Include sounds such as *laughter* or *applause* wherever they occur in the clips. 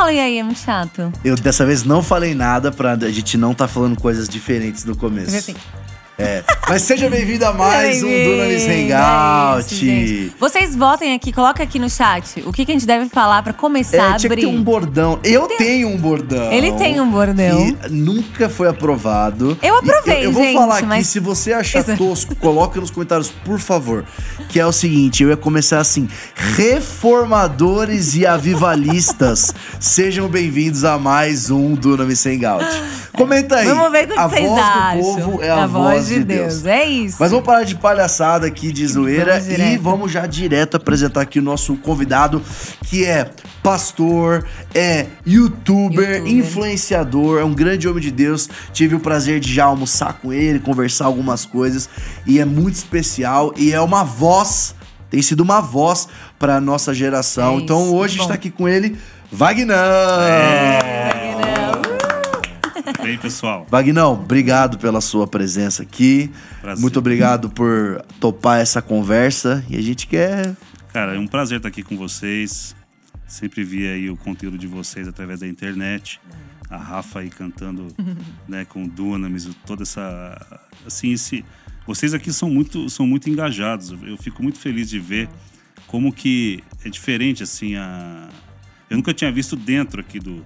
fala e aí, é muito chato. Eu dessa vez não falei nada pra a gente não tá falando coisas diferentes no começo. Assim. É. Mas seja bem-vindo a mais um Dunamis Hangout. É gente. Vocês votem aqui, coloca aqui no chat o que, que a gente deve falar pra começar É, a tinha que abrir. ter um bordão. Eu tenho um bordão. Ele tem um bordão. Que nunca foi aprovado. Eu aprovei, E eu, eu vou gente, falar aqui, mas- se você achar Isso. tosco, coloca nos comentários, por favor. Que é o seguinte, eu ia começar assim. Reformadores e avivalistas, *laughs* sejam bem-vindos a mais um Dunamis Hangout. Comenta aí. Vamos ver o que a vocês voz acham. do povo é a, voz de Deus. É isso. Mas vamos parar de palhaçada aqui, de zoeira, Vamos e direto. vamos já direto apresentar aqui o nosso convidado, que é pastor, é youtuber, Youtuber. influenciador, é um grande homem de Deus. Tive o prazer de já almoçar com ele, conversar algumas coisas, e é muito especial, e é uma voz, tem sido uma voz para nossa geração. É então hoje está aqui com ele, Vagnão. E aí, pessoal? Vagnão, obrigado pela sua presença aqui. Prazer. Muito obrigado por topar essa conversa. E a gente quer. Cara, é um prazer estar aqui com vocês. Sempre vi aí o conteúdo de vocês através da internet. A Rafa aí cantando, *laughs* né, com o Dunamis, toda essa assim, esse vocês aqui são muito são muito engajados. Eu fico muito feliz de ver como que é diferente assim a eu nunca tinha visto dentro aqui do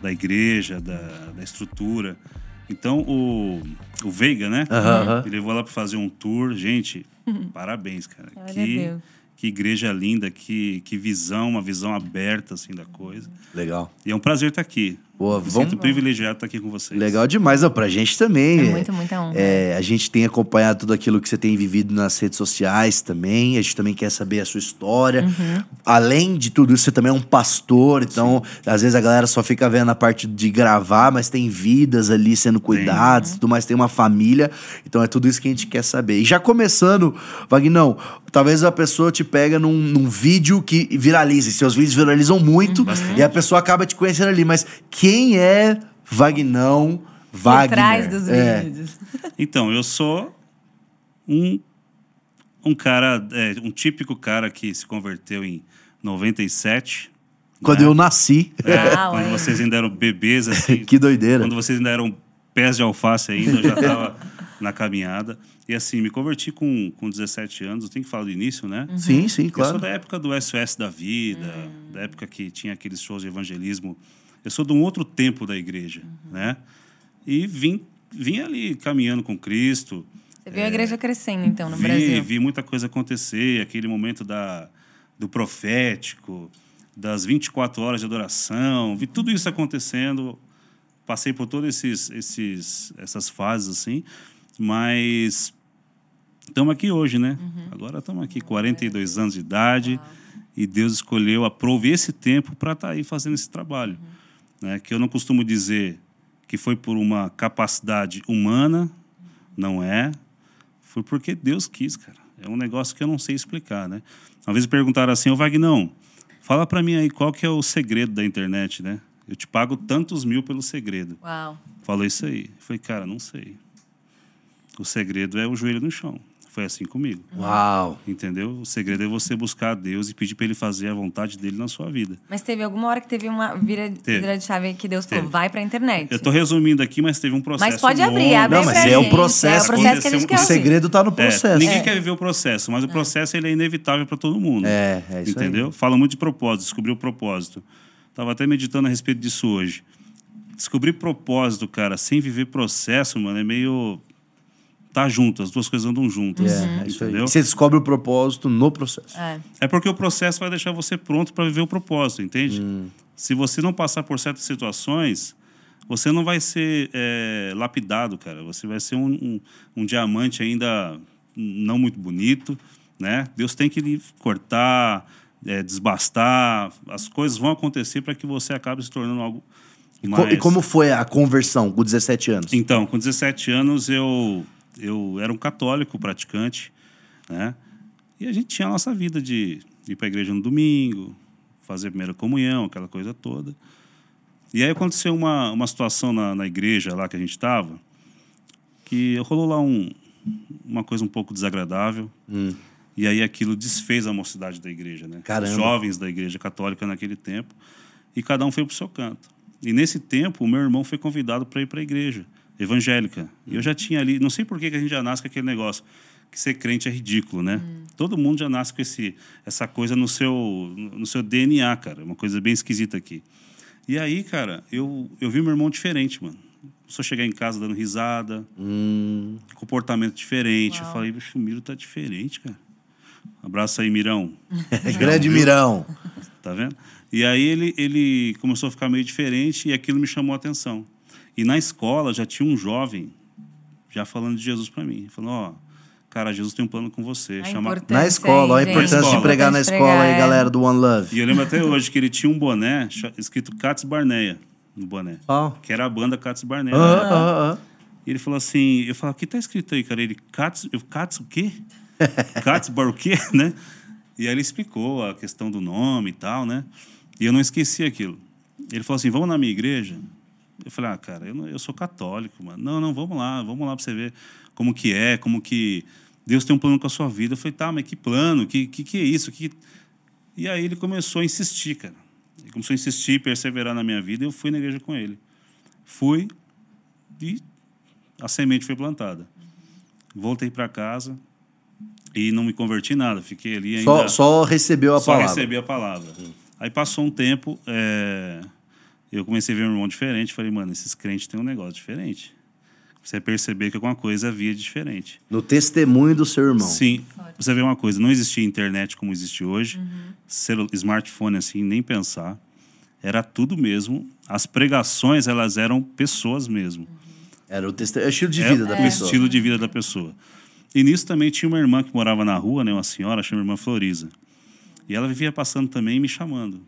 da igreja, da, da estrutura. Então o o Veiga, né? Me levou lá para fazer um tour. Gente, parabéns, cara. Glória a Que, que igreja linda, que, que visão, uma visão aberta assim da coisa. Legal. E é um prazer estar aqui. Boa, Me vamos- sinto privilegiado estar aqui com vocês. Legal demais, ó, pra gente também. É muito, muita honra. É, a gente tem acompanhado tudo aquilo que você tem vivido nas redes sociais também. A gente também quer saber a sua história. Uhum. Além de tudo isso, você também é um pastor. Então, às vezes a galera só fica vendo a parte de gravar, mas tem vidas ali sendo cuidadas, tudo mais, tem uma família. Então é tudo isso que a gente quer saber. E já começando, Vagnão, talvez a pessoa te pega num, num vídeo que viraliza. E seus vídeos viralizam muito Uhum. e a pessoa acaba te conhecendo ali. Mas quem é Vagnão Wagner? Por trás dos É. vídeos. Então, eu sou um, um cara, é, um típico cara que se converteu em 97. Quando né? eu nasci. É, Ah, quando vocês ainda eram bebês, assim. *laughs* que doideira. Quando vocês ainda eram pés de alface ainda, eu já estava *laughs* na caminhada. E assim, me converti com, com 17 anos. Eu tenho que falar do início, né? Sim, sim, Eu sou claro. da época do SOS da vida, da época que tinha aqueles shows de evangelismo. Eu sou de um outro tempo da igreja, né? E vim, vim ali caminhando com Cristo. Você viu a igreja crescendo, então, no vi, Brasil. vi muita coisa acontecer, aquele momento da, do profético, das 24 horas de adoração, vi tudo isso acontecendo. Passei por todas esses, esses, essas fases, assim, mas estamos aqui hoje, né? Agora estamos aqui, 42 anos de idade, e Deus escolheu, aprove esse tempo para estar aí fazendo esse trabalho. Né? Que eu não costumo dizer que foi por uma capacidade humana, não é. Foi porque Deus quis, cara. É um negócio que eu não sei explicar, né? Uma vez perguntaram assim, ô Vagnão, fala pra mim aí qual que é o segredo da internet, né? Eu te pago tantos mil pelo segredo. Uau. Falou isso aí. Eu falei, cara, não sei. O segredo é o joelho no chão. Foi assim comigo. Uau. Entendeu? O segredo é você buscar a Deus e pedir para ele fazer a vontade dele na sua vida. Mas teve alguma hora que teve uma vira, vira de chave que Deus falou, Teve. vai pra internet. Eu tô resumindo aqui, mas teve um processo. Mas pode abrir, longo. abre Não, aí mas é o gente. processo. É o processo que a gente Aconteceu- quer O segredo tá no É, processo. ninguém É. quer viver o processo, mas o processo ele é inevitável para todo mundo. É, é isso aí. Entendeu? Fala muito de propósito, descobrir o propósito. Tava até meditando a respeito disso hoje. Descobrir propósito, cara, sem viver processo, mano, é meio. Tá junto, as duas coisas andam juntas. É, é isso aí. entendeu? E você descobre o propósito no processo. É. É porque o processo vai deixar você pronto para viver o propósito, entende? Hum. Se você não passar por certas situações, você não vai ser é, lapidado, cara. Você vai ser um, um, um diamante ainda não muito bonito, né? Deus tem que lhe cortar, é, desbastar. As coisas vão acontecer para que você acabe se tornando algo E, co- mais... e como foi a conversão com 17 anos? Então, com 17 anos eu eu era um católico praticante, né? E a gente tinha a nossa vida de ir para a igreja no domingo, fazer a primeira comunhão, aquela coisa toda. E aí aconteceu uma, uma situação na, na igreja lá que a gente estava, que rolou lá um, uma coisa um pouco desagradável. E aí aquilo desfez a mocidade da igreja, né? Caramba. Os jovens da igreja católica naquele tempo. e cada um foi para o seu canto. E nesse tempo, o meu irmão foi convidado para ir para a igreja evangélica. E eu já tinha ali, não sei por que que a gente já nasce com aquele negócio, que ser crente é ridículo, né? Todo mundo já nasce com esse, essa coisa no seu, no seu DNA, cara. Uma coisa bem esquisita aqui. E aí, cara, eu, eu vi meu irmão diferente, mano. Só chegar em casa dando risada, Hum, comportamento diferente. Eu Uau. falei, bicho, o Miro tá diferente, cara. Abraço aí, Mirão. *laughs* grande Mirão. Tá vendo? E aí ele, ele começou a ficar meio diferente e aquilo me chamou a atenção. E na escola já tinha um jovem já falando de Jesus para mim. Falou, ó, cara, Jesus tem um plano com você. A Chama... Na escola, ó, a aí, gente. importância de escola. pregar na escola aí, pregar, galera do One Love. E eu lembro até hoje que ele tinha um boné escrito Cats Barneia no boné. Ó. Que era a banda Cats Barneia. Ah, ah, ah. E ele falou assim, eu falei, o que tá escrito aí, cara? Ele, Cats, eu, Cats o quê? *laughs* Cats Bar o quê, *laughs* né? E aí ele explicou a questão do nome e tal, né? E eu não esqueci aquilo. Ele falou assim, vamos na minha igreja? Eu falei, ah, cara, eu, não- eu sou católico, mano. Não, não, vamos lá, vamos lá pra você ver como que é, como que Deus tem um plano com a sua vida. Eu falei, tá, mas que plano? Que que, que é isso? Que... E aí ele começou a insistir, cara. Ele começou a insistir, perseverar na minha vida e eu fui na igreja com ele. Fui e a semente foi plantada. Voltei para casa e não me converti em nada. Fiquei ali ainda. Só, só recebeu a só palavra. recebi a palavra. Aí passou um tempo, é, eu comecei a ver um irmão diferente. Falei, mano, esses crentes têm um negócio diferente. Você perceber que alguma coisa havia de diferente. No testemunho do seu irmão. Sim, você vê uma coisa, não existia internet como existe hoje, celu- smartphone assim, nem pensar. Era tudo mesmo. As pregações, elas eram pessoas mesmo. Era o, teste... é o estilo de É vida da o pessoa. estilo de vida da pessoa. E nisso também tinha uma irmã que morava na rua, né, uma senhora, chama irmã Floriza. E ela vivia passando também e me chamando.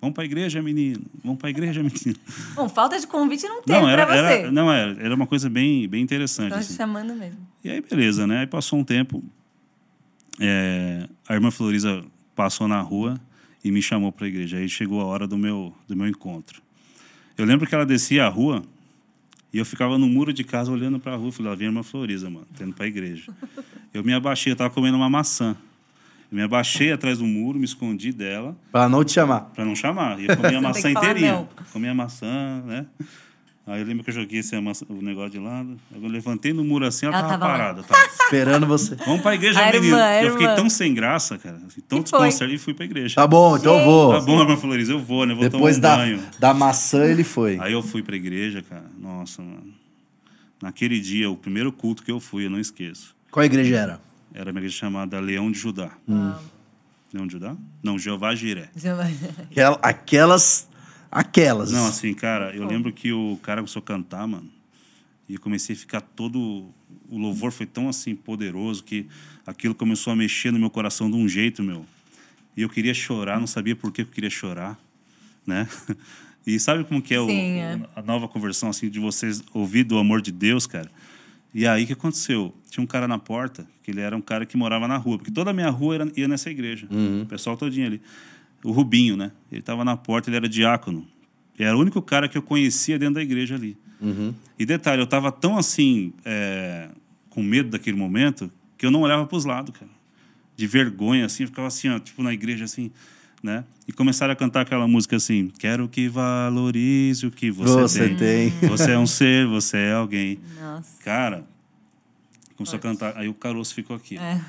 Vamos para a igreja, menino. Vamos para a igreja, *laughs* menino. Bom, falta de convite não teve Não, era, você. era, não era, era uma coisa bem, bem interessante. Estão te assim. chamando mesmo. E aí, beleza, né? Aí passou um tempo, é, a irmã Floriza passou na rua e me chamou para a igreja. Aí chegou a hora do meu, do meu encontro. Eu lembro que ela descia a rua e eu ficava no muro de casa olhando para a rua. Falei, lá vem a irmã Floriza, mano, tendo para a igreja. *laughs* Eu me abaixei, eu estava comendo uma maçã. Eu me abaixei atrás do muro, me escondi dela Pra não te chamar. para não chamar. E eu comia a maçã inteirinha. não. Comia a maçã, né? Aí eu lembro que eu joguei esse o negócio de lado. Aí eu levantei no muro assim, ela, Ela tava, tava parada. Tava. *laughs* Esperando você. Vamos pra igreja, A menino. irmã, eu fiquei irmã. tão sem graça, cara. assim, tão desconcertado e fui pra igreja. Tá bom, então eu vou. Tá bom, irmã Flores, eu vou, né? Vou Depois tomar um da, banho. da maçã ele foi. Aí eu fui pra igreja, cara. Nossa, mano. Naquele dia, o primeiro culto que eu fui, eu não esqueço. Qual igreja era? Era uma igreja chamada Leão de Judá. Hum. Leão de Judá? Não, Jeová Jiré. Aquela- Aquelas. Aquelas. Não, assim, cara, eu lembro que o cara começou a cantar, mano. E eu comecei a ficar todo. O louvor foi tão assim poderoso que aquilo começou a mexer no meu coração de um jeito, meu. E eu queria chorar, não sabia por que eu queria chorar, né? *laughs* E sabe como que é, o- Sim, é. a nova conversão, assim, de vocês ouvir do amor de Deus, cara? E aí o que aconteceu? Tinha um cara na porta, que ele era um cara que morava na rua, porque toda a minha rua era, ia nessa igreja. O pessoal todinho ali. O Rubinho, né? Ele estava na porta, ele era diácono. E era o único cara que eu conhecia dentro da igreja ali. E detalhe, eu estava tão assim, é, com medo daquele momento, que eu não olhava para os lados, cara. De vergonha, assim, eu ficava assim, ó, tipo na igreja, assim, né? E começaram a cantar aquela música assim: Quero que valorize o que você, Você tem. *laughs* Você é um ser, você é alguém. Nossa. Cara, começou a cantar. Aí o caroço ficou aqui. É.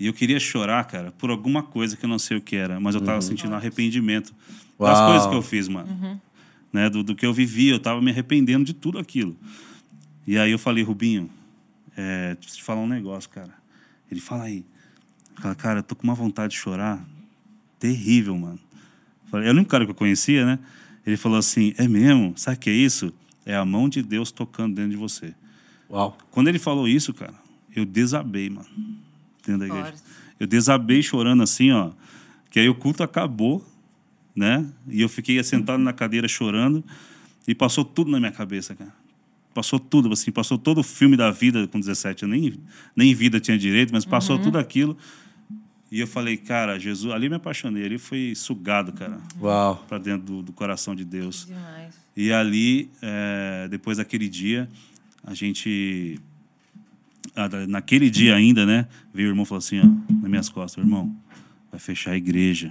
E eu queria chorar, cara, por alguma coisa que eu não sei o que era, mas eu tava sentindo arrependimento das Uau. coisas que eu fiz, mano. Né? Do, do que eu vivi, eu tava me arrependendo de tudo aquilo. E aí eu falei, Rubinho, é, preciso te falar um negócio, cara. Ele fala aí. Fala, cara, eu tô com uma vontade de chorar terrível, mano. Falei, é o único cara que eu conhecia, né? Ele falou assim: é mesmo? Sabe o que é isso? É a mão de Deus tocando dentro de você. Uau. Quando ele falou isso, cara, eu desabei, mano. Dentro da igreja. Forte. Eu desabei chorando assim, ó. Que aí o culto acabou, né? E eu fiquei sentado na cadeira chorando. E passou tudo na minha cabeça, cara. Passou tudo, assim, passou todo o filme da vida com 17. Eu nem, nem vida tinha direito, mas passou tudo aquilo. E eu falei, cara, Jesus, ali eu me apaixonei, ali foi sugado, cara, Uau. para dentro do, do coração de Deus. Demais. E ali, é, depois daquele dia, a gente. ah, Naquele dia ainda, né? Veio o irmão e falou assim: ó, nas minhas costas, irmão, vai fechar a igreja.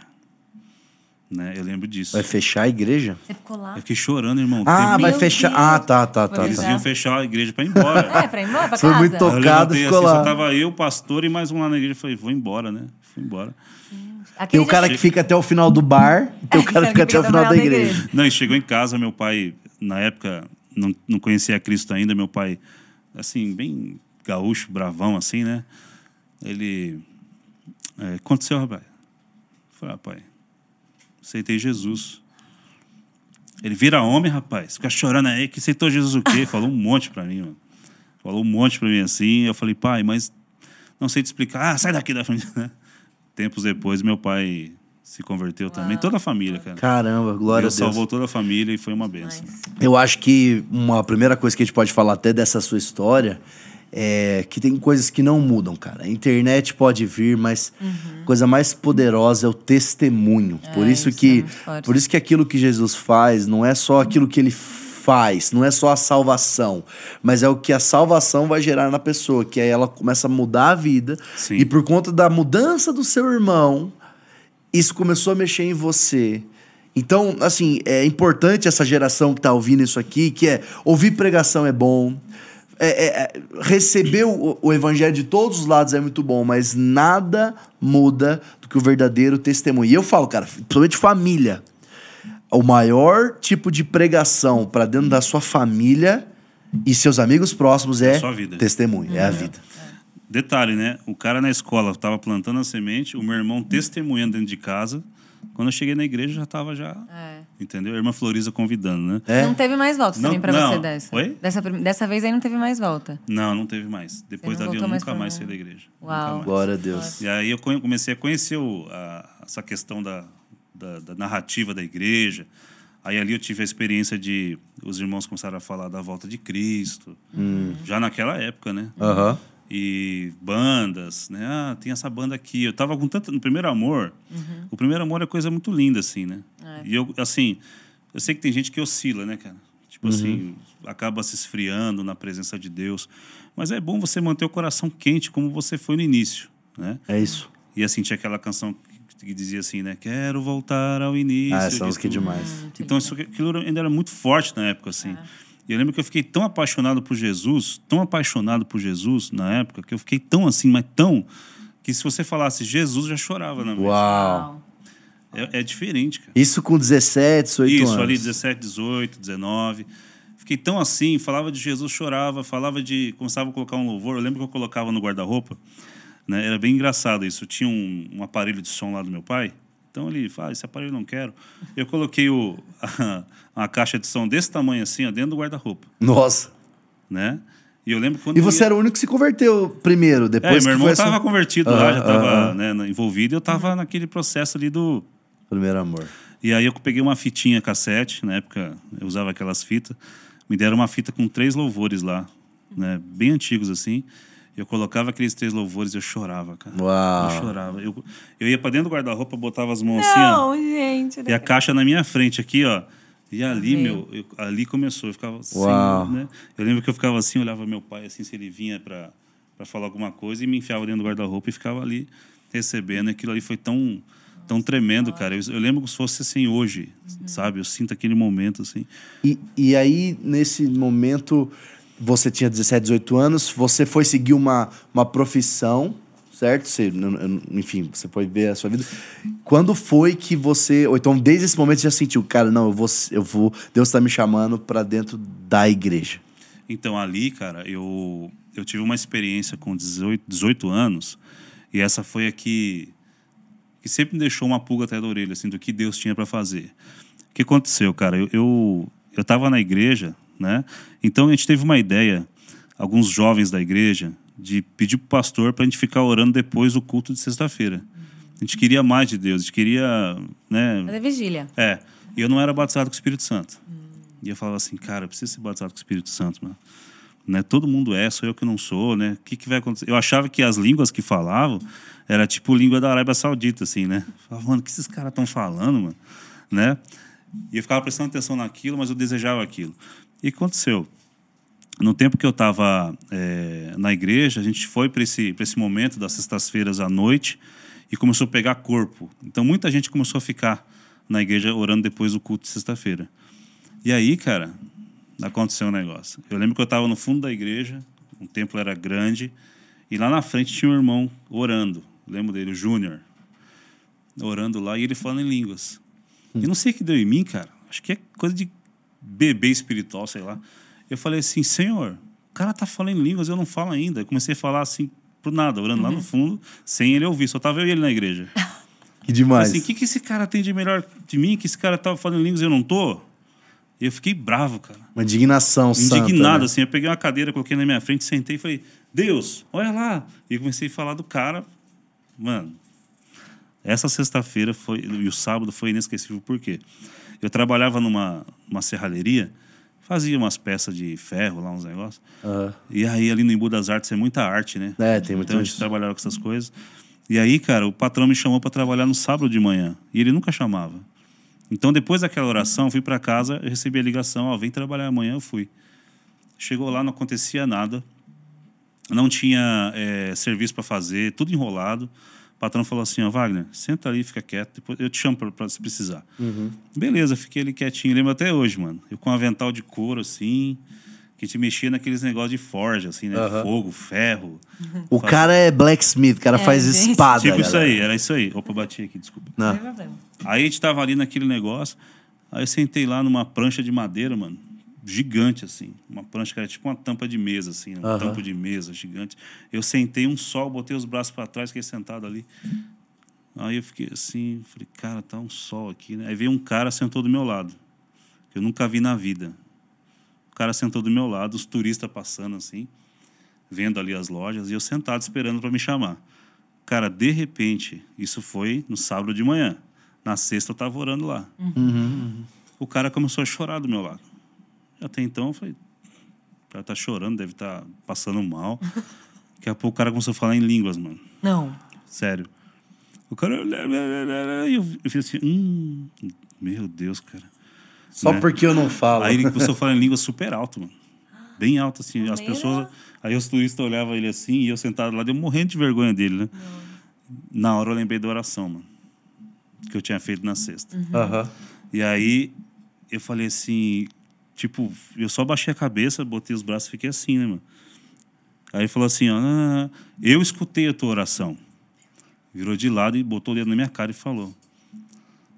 Né? Eu lembro disso. Vai fechar a igreja? Você ficou lá? Eu fiquei chorando, irmão. Ah, vai fechar. Deus. Ah, tá, tá, tá. Vai Eles tá. iam fechar a igreja pra ir embora. É, pra ir embora, pra Foi casa. muito Eu tocado, levantei ficou assim, lá. só tava eu, o pastor e mais um lá na igreja. Eu falei, vou embora, né? Fui embora. *laughs* Tem o cara que fica até o final do bar tem o cara que fica até o final da igreja. Não, e chegou em casa, meu pai, na época, não, não conhecia Cristo ainda, meu pai, assim, bem gaúcho, bravão, assim, né? Ele. É, aconteceu, rapaz? Eu falei, ah, pai, aceitei Jesus. Ele vira homem, rapaz. Fica chorando aí, que aceitou Jesus o quê? *laughs* Falou um monte pra mim, mano. Falou um monte pra mim assim. Eu falei, pai, mas não sei te explicar. Ah, sai daqui da família. Tempos depois, meu pai se converteu também. Toda a família, cara. Caramba, glória Deus a Deus. salvou toda a família e foi uma benção. Eu acho que uma primeira coisa que a gente pode falar até dessa sua história é que tem coisas que não mudam, cara. A internet pode vir, mas a coisa mais poderosa é o testemunho. por isso, isso é que forte. por isso que aquilo que Jesus faz não é só aquilo que ele faz, não é só a salvação, mas é o que a salvação vai gerar na pessoa, que aí ela começa a mudar a vida Sim. e por conta da mudança do seu irmão, isso começou a mexer em você. Então, assim, é importante essa geração que tá ouvindo isso aqui, que é ouvir pregação é bom, é, é, é, receber o, o evangelho de todos os lados é muito bom, mas nada muda do que o verdadeiro testemunho. E eu falo, cara, principalmente família. O maior tipo de pregação para dentro da sua família e seus amigos próximos é a sua vida. testemunho, é a vida. Detalhe, né? O cara na escola estava plantando a semente, o meu irmão testemunhando dentro de casa. Quando eu cheguei na igreja, já estava já. É. Entendeu? A irmã Floriza convidando, né? É? Não teve mais volta Não- também pra não. você dessa. Oi? Dessa, dessa vez aí não teve mais volta. Não, não teve mais. Depois dali eu mais nunca pra mais lá. saí da igreja. Uau. Mais. Glória a Deus. E aí eu comecei a conhecer o- a- essa questão da, da, da narrativa da igreja. Aí ali eu tive a experiência de os irmãos começaram a falar da volta de Cristo, já naquela época, né? Aham. E bandas, né? Ah, tem essa banda aqui. Eu tava com tanto no primeiro amor. O primeiro amor é coisa muito linda assim, né? E eu assim, eu sei que tem gente que oscila, né, cara? Tipo assim, acaba se esfriando na presença de Deus. Mas é bom você manter o coração quente como você foi no início, né? É isso. E assim, tinha aquela canção que- dizia assim, né? Quero voltar ao início. Ah, essa música é tudo." demais. Então, isso, aquilo ainda era muito forte na época, assim. E eu lembro que eu fiquei tão apaixonado por Jesus, tão apaixonado por Jesus na época, que eu fiquei tão assim, mas tão. Que se você falasse Jesus, eu já chorava na vez. Uau. É, é diferente, cara. Isso com 17, 18 Isso, anos. ali, 17, 18, 19. Fiquei tão assim, falava de Jesus, chorava, falava de. Começava a colocar um louvor. Eu lembro que eu colocava no guarda-roupa, né? Era bem engraçado isso. Tinha um, um aparelho de som lá do meu pai. Então ele fala, ah, esse aparelho eu não quero. Eu coloquei o, *laughs* uma caixa de som desse tamanho assim, ó, dentro do guarda-roupa, Nossa. né? E eu lembro quando. E você ia- era o único que se converteu primeiro, É, depois meu que irmão a estava convertido Aham, lá, já estava né, envolvido, e eu estava naquele processo ali do, Primeiro amor. E aí eu peguei uma fitinha cassete, na época eu usava aquelas fitas. Me deram uma fita com três louvores lá, né? Bem antigos assim. Eu colocava aqueles três louvores e eu chorava, cara. Uau. Eu chorava. Eu, eu ia pra dentro do guarda-roupa, botava as mãos assim, ó. Não, gente. E a caixa na minha frente aqui, ó. E ali, Amei. meu, eu- ali começou. Eu ficava assim, Uau. né? Eu lembro que eu ficava assim, olhava meu pai assim, se ele vinha pra, pra falar alguma coisa e me enfiava dentro do guarda-roupa e ficava ali recebendo. Aquilo ali foi tão, tão tremendo, cara. Eu, eu lembro que se fosse assim hoje, sabe? Eu sinto aquele momento assim. E, e aí, nesse momento, você tinha 17, 18 anos, você foi seguir uma, uma profissão, certo? Você, enfim, você foi ver a sua vida. Quando foi que você, ou então desde esse momento, você já sentiu, cara, não, eu vou, eu vou Deus está me chamando para dentro da igreja. Então ali, cara, eu, eu tive uma experiência com 18, 18 anos e essa foi a que, que sempre me deixou uma pulga atrás da orelha, assim, do que Deus tinha para fazer. O que aconteceu, cara? Eu, eu, eu tava na igreja, né? Então a gente teve uma ideia, alguns jovens da igreja, de pedir pro pastor para a gente ficar orando depois do culto de sexta-feira. A gente queria mais de Deus, a gente queria, né, Fazer vigília. é, e eu não era batizado com o Espírito Santo. E eu falava assim, cara, eu preciso ser batizado com o Espírito Santo, mano. Né? Todo mundo é, sou eu que não sou, né? O que, que vai acontecer? Eu achava que as línguas que falavam era tipo língua da Arábia Saudita, assim, né? Eu falava, mano, o que esses caras estão falando, mano? Né? E eu ficava prestando atenção naquilo, mas eu desejava aquilo. E aconteceu? No tempo que eu estava na igreja, a gente foi para esse, pra esse momento das sextas-feiras à noite e começou a pegar corpo. Então muita gente começou a ficar na igreja orando depois do culto de sexta-feira. E aí, cara, aconteceu um negócio. Eu lembro que eu estava no fundo da igreja, o templo era grande, e lá na frente tinha um irmão orando. Eu lembro dele, o Júnior. Orando lá e ele falando em línguas. E não sei o que deu em mim, cara. Acho que é coisa de bebê espiritual, sei lá. Eu falei assim, Senhor, o cara tá falando em línguas, eu não falo ainda. Eu comecei a falar assim, por nada, orando lá no fundo, sem ele ouvir. Só tava eu e ele na igreja. *laughs* Que demais. Assim, o que, que esse cara tem de melhor de mim? Que esse cara tava falando em línguas e eu não tô? E eu fiquei bravo, cara. Uma indignação santa, Indignado, né? assim. Eu peguei uma cadeira, coloquei na minha frente, sentei e falei, Deus, olha lá. E eu comecei a falar do cara. Mano, essa sexta-feira foi e o sábado foi inesquecível. Por quê? Eu trabalhava numa, numa serralheria, fazia umas peças de ferro lá, uns negócios. Aham. E aí, ali no Embu das Artes, é muita arte, né? É, tem muito Então a gente trabalhava com essas coisas. E aí, cara, o patrão me chamou para trabalhar no sábado de manhã. E ele nunca chamava. Então, depois daquela oração, eu fui para casa, eu recebi a ligação: Ó, vem trabalhar amanhã. Eu fui. Chegou lá, não acontecia nada. Não tinha é, serviço para fazer, tudo enrolado. O patrão falou assim: Ó, Wagner, senta ali, fica quieto, depois eu te chamo para se precisar. Beleza, fiquei ali quietinho. Lembro até hoje, mano. Eu com um avental de couro, assim, que te mexia naqueles negócios de forja, assim, né? Aham. Fogo, ferro. O cara é blacksmith, o cara É, faz gente. espada. Tipo isso galera. aí, era isso aí. Opa, bati aqui, desculpa. Não Não. tem problema. Aí a gente tava ali naquele negócio, aí eu sentei lá numa prancha de madeira, mano, gigante, assim. Uma prancha que era tipo uma tampa de mesa, assim, um Aham. tampo de mesa gigante. Eu sentei um sol, botei os braços para trás, fiquei sentado ali. Aí eu fiquei assim, falei, cara, tá um sol aqui, né? Aí veio um cara, sentou do meu lado, que eu nunca vi na vida. O cara sentou do meu lado, os turistas passando assim, vendo ali as lojas, e eu sentado esperando para me chamar. Cara, de repente, isso foi no sábado de manhã. Na sexta eu tava orando lá. O cara começou a chorar do meu lado. Até então eu falei, o cara tá chorando, deve estar passando mal. *laughs* Daqui a pouco o cara começou a falar em línguas, mano. Não. Sério. O cara. E eu, eu fiz assim, hum, meu Deus, cara. Só né? porque eu não falo. Aí ele começou a falar em língua super alto, mano. Bem alto, assim. As pessoas. Aí os turistas olhavam ele assim, e eu sentado lá, deu morrendo de vergonha dele, né? Na hora eu lembrei da oração, mano. Que eu tinha feito na sexta. Aham. E aí eu falei assim, tipo, eu só baixei a cabeça, botei os braços e fiquei assim, né, mano? Aí falou assim, ó, "Ah, eu escutei a tua oração. Virou de lado e botou o dedo na minha cara e falou.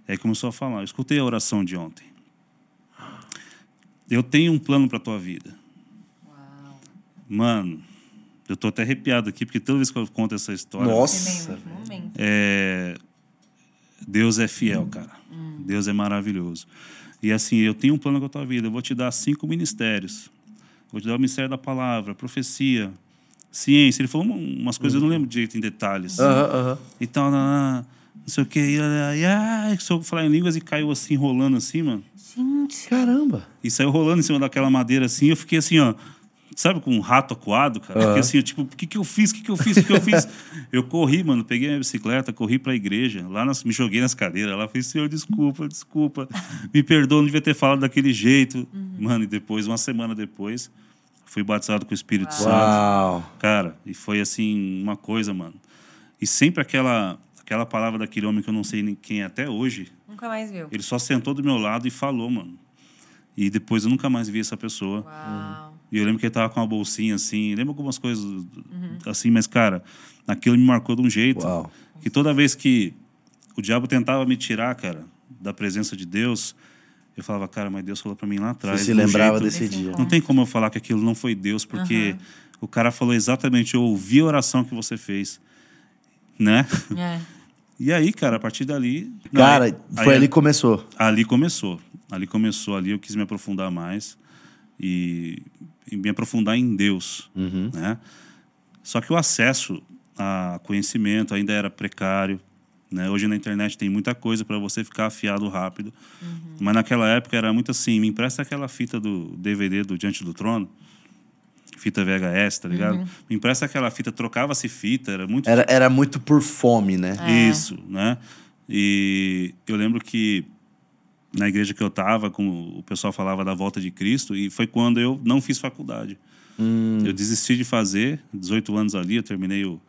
Aí começou a falar, eu escutei a oração de ontem. Eu tenho um plano pra tua vida. Mano, eu tô até arrepiado aqui, porque toda vez que eu conto essa história. Nossa. É, Deus é fiel, cara. Deus é maravilhoso. E assim, eu tenho um plano com a tua vida. Eu vou te dar cinco ministérios. Vou te dar o ministério da palavra, profecia, ciência. Ele falou um- umas coisas, eu não lembro direito em detalhes. Aham, aham. E tal, não, não sei o que. E, e, e, e, só falar em línguas e caiu assim, rolando assim, mano. Gente. Caramba. E saiu rolando em cima daquela madeira assim. Eu fiquei assim, ó. Sabe, com um rato acuado, cara? Fiquei assim, tipo, o que, que eu fiz? O que, que eu fiz? O que, que eu fiz? *laughs* eu corri, mano, peguei minha bicicleta, corri pra igreja. Lá nas, me joguei nas cadeiras. Lá falei, Senhor, desculpa, desculpa. Me perdoa, não devia ter falado daquele jeito. Mano, e depois, uma semana depois, fui batizado com o Espírito Santo. Uau. Cara, e foi assim, uma coisa, mano. E sempre aquela, aquela palavra daquele homem que eu não sei nem quem é até hoje, Nunca mais viu. ele só sentou do meu lado e falou, mano. E depois eu nunca mais vi essa pessoa. Uau. E eu lembro que ele tava com uma bolsinha assim, lembro algumas coisas assim, mas cara, aquilo me marcou de um jeito Uau. que toda vez que o diabo tentava me tirar, cara, da presença de Deus, eu falava, cara, mas Deus falou para mim lá atrás. Você se de um lembrava jeito- desse dia. Não tem como eu falar que aquilo não foi Deus, porque o cara falou exatamente, eu ouvi a oração que você fez, né? É. *laughs* E aí, cara, a partir dali, não, Cara, aí- foi aí- ali que começou. Ali começou. Ali começou, ali eu quis me aprofundar mais e, e me aprofundar em Deus, Uhum. né? Só que o acesso a conhecimento ainda era precário, né? Hoje na internet tem muita coisa para você ficar afiado rápido, mas naquela época era muito assim, me empresta aquela fita do DVD do Diante do Trono, fita VHS, tá ligado? Me empresta aquela fita, trocava-se fita, era muito Era, era muito por fome, né? isso, né? E eu lembro que na igreja que eu estava, como o pessoal falava da volta de Cristo, e foi quando eu não fiz faculdade. Eu desisti de fazer, 18 anos ali, eu terminei o,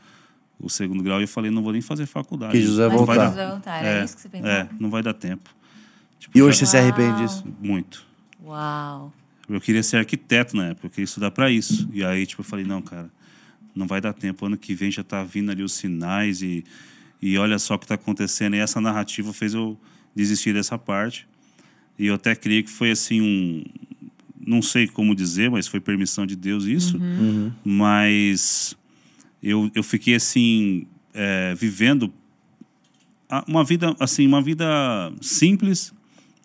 o segundo grau e eu falei, não vou nem fazer faculdade. Que Jesus vai Não vai voltar. dar- voltar, é isso que você pensou? É, não vai dar tempo. Tipo, E hoje já- você se arrepende disso? Muito. Uau. Eu queria ser arquiteto na época, eu queria estudar para isso. E aí, tipo, eu falei, não, cara, não vai dar tempo. Ano que vem já tá vindo ali os sinais e, e olha só o que tá acontecendo. E essa narrativa fez eu desistir dessa parte. E eu até creio que foi assim um... Não sei como dizer, mas foi permissão de Deus isso. Mas eu, eu fiquei assim, é, vivendo uma vida assim uma vida simples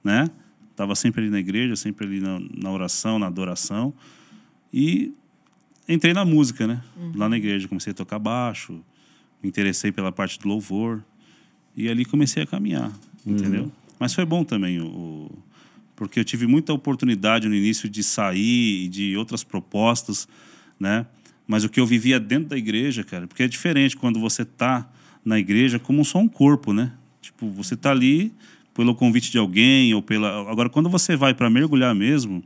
né? Tava sempre ali na igreja sempre ali na, na oração na adoração. E entrei na música né? Lá na igreja comecei a tocar baixo me interessei pela parte do louvor. E ali comecei a caminhar entendeu mas foi bom também o, o- porque eu tive muita oportunidade no início de sair de outras propostas né mas o que eu vivia dentro da igreja cara porque é diferente quando você tá na igreja como só um corpo né tipo você tá ali pelo convite de alguém ou pela agora quando você vai para mergulhar mesmo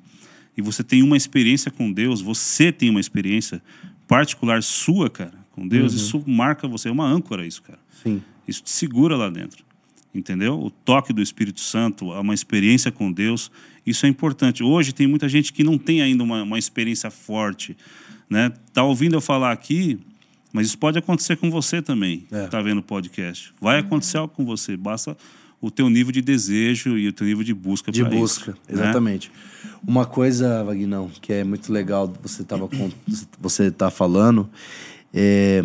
e você tem uma experiência com Deus, você tem uma experiência particular sua, cara, com Deus, isso marca você, é uma âncora isso, cara. Sim. Isso te segura lá dentro. Entendeu? O toque do Espírito Santo, uma experiência com Deus, isso é importante. Hoje tem muita gente que não tem ainda uma, uma experiência forte, né? Tá ouvindo eu falar aqui, mas isso pode acontecer com você também. É. Tá vendo o podcast? Vai acontecer algo com você, basta o teu nível de desejo e o teu nível de busca De busca, isso, né? exatamente. Uma coisa, Vagnão, que é muito legal, você tava com, você tá falando, é,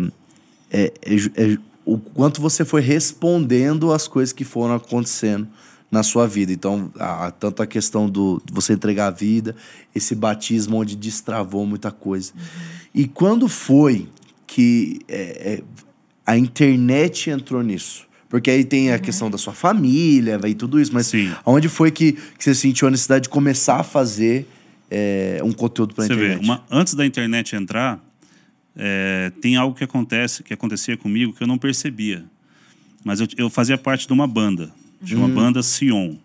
é- é é o quanto você foi respondendo às coisas que foram acontecendo na sua vida. Então, a, tanto a questão do de você entregar a vida, esse batismo onde destravou muita coisa. E quando foi que é, é, a internet entrou nisso? Porque aí tem a questão da sua família, vai tudo isso, mas Sim. Onde foi que, que você sentiu a necessidade de começar a fazer é, um conteúdo para internet? vê, uma- antes da internet entrar, é, tem algo que acontece, que acontecia comigo que eu não percebia. Mas eu, eu fazia parte de uma banda, de Hum. uma banda Sion.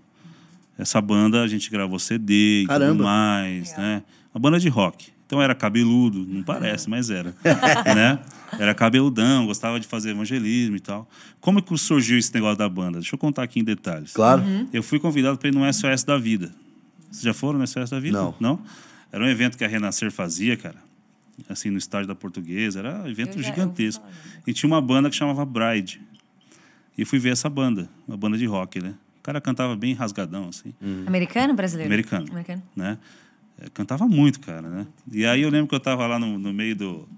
Essa banda a gente gravou CD e tudo mais, né? Uma banda de rock. Então era cabeludo, não parece, mas era, *laughs* né? Era cabeludão, gostava de fazer evangelismo e tal. Como que surgiu esse negócio da banda? Deixa eu contar aqui em detalhes. Claro. Eu fui convidado para ir no SOS da Vida. Vocês já foram no SOS da Vida? Não. Não? Era um evento que a Renascer fazia, cara. Assim, no estádio da Portuguesa. Era um evento já- gigantesco. E tinha uma banda que chamava Bride. E fui ver essa banda, uma banda de rock, né? O cara cantava bem rasgadão, assim, Americano ou brasileiro? Americano. Americano. né? É, Cantava muito, cara, né? E aí eu lembro que eu tava lá no, no meio do,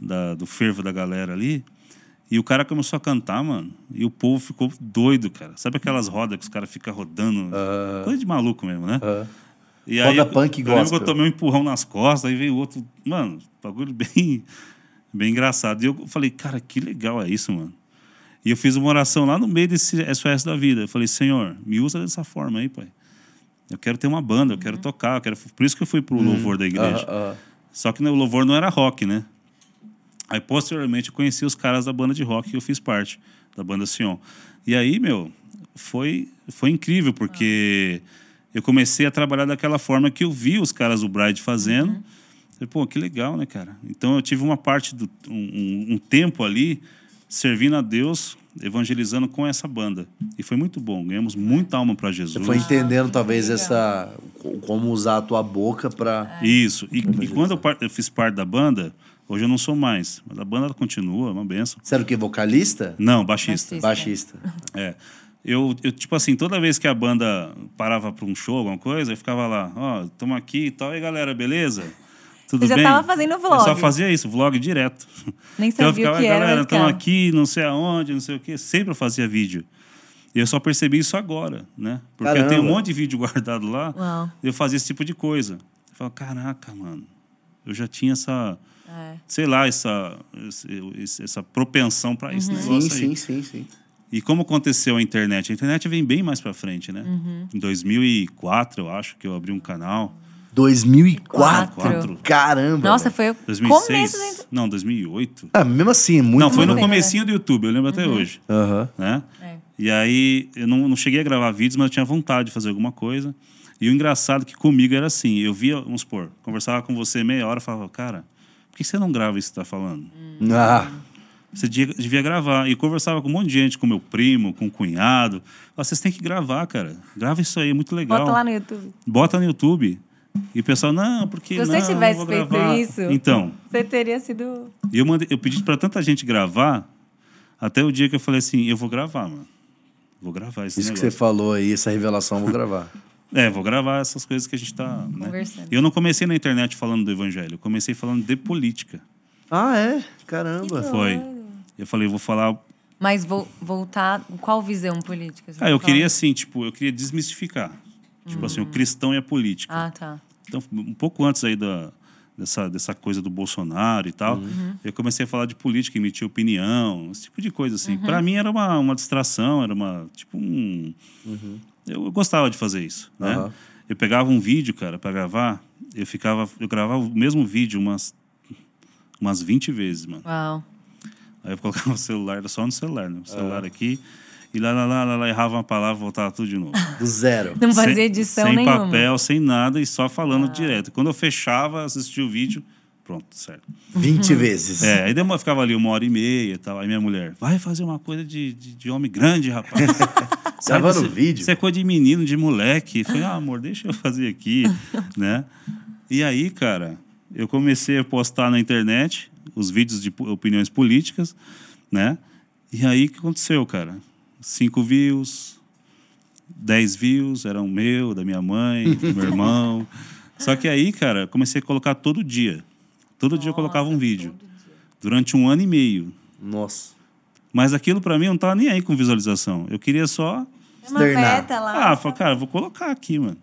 da- do fervo da galera ali. E o cara começou a cantar, mano. E o povo ficou doido, cara. Sabe aquelas rodas que os caras ficam rodando? Coisa de maluco mesmo, né? Aham. E Roda eu, punk eu lembro que eu tomei um empurrão nas costas, aí veio outro. Mano, bagulho bem, *laughs* bem engraçado. E eu falei, cara, que legal é isso, mano. E eu fiz uma oração lá no meio desse SOS da vida. Eu falei, Senhor, me usa dessa forma aí, pai. Eu quero ter uma banda, eu quero tocar. Eu quero... Por isso que eu fui pro louvor da igreja. Aham, aham. Só que né, o louvor não era rock, né? Aí, posteriormente, eu conheci os caras da banda de rock que eu fiz parte, da banda Sion. E aí, meu, foi, foi incrível, porque eu comecei a trabalhar daquela forma que eu vi os caras do Bride fazendo. Falei, Pô, que legal, né, cara? Então, eu tive uma parte, do, um, um- um tempo ali, servindo a Deus, evangelizando com essa banda. E foi muito bom, ganhamos muita alma para Jesus. Você foi entendendo, talvez, essa. Como usar a tua boca pra. Isso. E, e quando eu, eu fiz parte da banda, hoje eu não sou mais, mas a banda continua, é uma benção. Você era o quê? Vocalista? Não, baixista. Baixista. Baixista. É. Eu, eu, tipo assim, toda vez que a banda parava para um show, alguma coisa, eu ficava lá, ó, estamos aqui e tal, e aí, galera, beleza? Tudo Você já bem? tava fazendo vlog. Eu só fazia isso, vlog direto. Nem Então eu sabia ficava, o que era, galera, estamos ficava. aqui, não sei aonde, não sei o quê. Sempre eu fazia vídeo. E eu só percebi isso agora, né? Porque eu tenho um Caramba. monte de vídeo *laughs* guardado lá. Uau. E eu fazia esse tipo de coisa. Eu falava, caraca, mano. Eu já tinha essa, É. sei lá, essa, essa propensão para esse Sim, negócio aí. sim, sim, sim. E como aconteceu a internet? A internet vem bem mais para frente, né? Uhum. Em 2004, eu acho que eu abri um canal. 2004? Quatro. Caramba. Nossa, foi o 2006? começo inter- Não, 2008. Ah, mesmo assim, muito. Não, foi no né? comecinho do YouTube, eu lembro até hoje. Aham. Né? É. E aí, eu não, não cheguei a gravar vídeos, mas eu tinha vontade de fazer alguma coisa. E o engraçado é que comigo era assim, eu via, vamos supor, conversava com você meia hora e falava, cara, por que você não grava isso que você tá falando? Ah, Você devia, devia gravar. E conversava com um monte de gente, com meu primo, com o cunhado. Vocês têm que gravar, cara. Grava isso aí, é muito legal. Bota lá no YouTube. Bota no YouTube. E o pessoal, não, porque Se você não, tivesse não vou feito gravar. isso- Então, Você teria sido. e eu, mandei, eu pedi pra tanta gente gravar, até o dia que eu falei assim, eu vou gravar, mano. Vou gravar esse Isso que você negócio. falou aí, essa revelação, eu vou gravar. *laughs* É, vou gravar essas coisas que a gente tá. Né? Conversando. Eu não comecei na internet falando do evangelho, eu comecei falando de política. ah, é? Caramba. Foi. Eu falei, vou falar. Mas vou voltar. Qual visão política? Ah, eu fala? queria assim, tipo, eu queria desmistificar. Tipo assim, o cristão e a política. Ah, tá. Então, um pouco antes aí da, dessa, dessa coisa do Bolsonaro e tal, eu comecei a falar de política, emitir opinião, esse tipo de coisa assim. Para mim era uma, uma distração, era uma tipo um. Eu, eu gostava de fazer isso, né? Eu pegava um vídeo, cara, para gravar, eu ficava, eu gravava o mesmo vídeo umas umas 20 vezes, mano. Uau. Aí eu colocava *laughs* o celular, era só no celular, né? O celular aqui. E lá, lá, lá, lá, lá, errava uma palavra, voltava tudo de novo. *laughs* Do zero. Não Sem- fazia edição sem nenhuma. Ah. papel, sem nada e só falando direto. Quando eu fechava, assistia o vídeo, pronto, certo. 20 vezes. É, aí demora, ficava ali uma hora e meia e tal. Aí minha mulher, vai fazer uma coisa de, de, de homem grande, rapaz. *laughs* Gravando desse- vídeo? Isso é coisa de menino, de moleque. Eu falei, ah, amor, deixa eu fazer aqui, né? E aí, cara, eu comecei a postar na internet os vídeos de opiniões políticas, né? E aí, o que aconteceu, cara? Cinco views, dez views, eram meu, da minha mãe, do meu *laughs* irmão. Só que aí, cara, comecei a colocar todo dia. Todo dia eu colocava um vídeo. Durante um ano e meio. Nossa. Mas aquilo pra mim eu não tava nem aí com visualização. Eu queria só. É uma meta lá. Ah, falei, cara, vou colocar aqui, mano.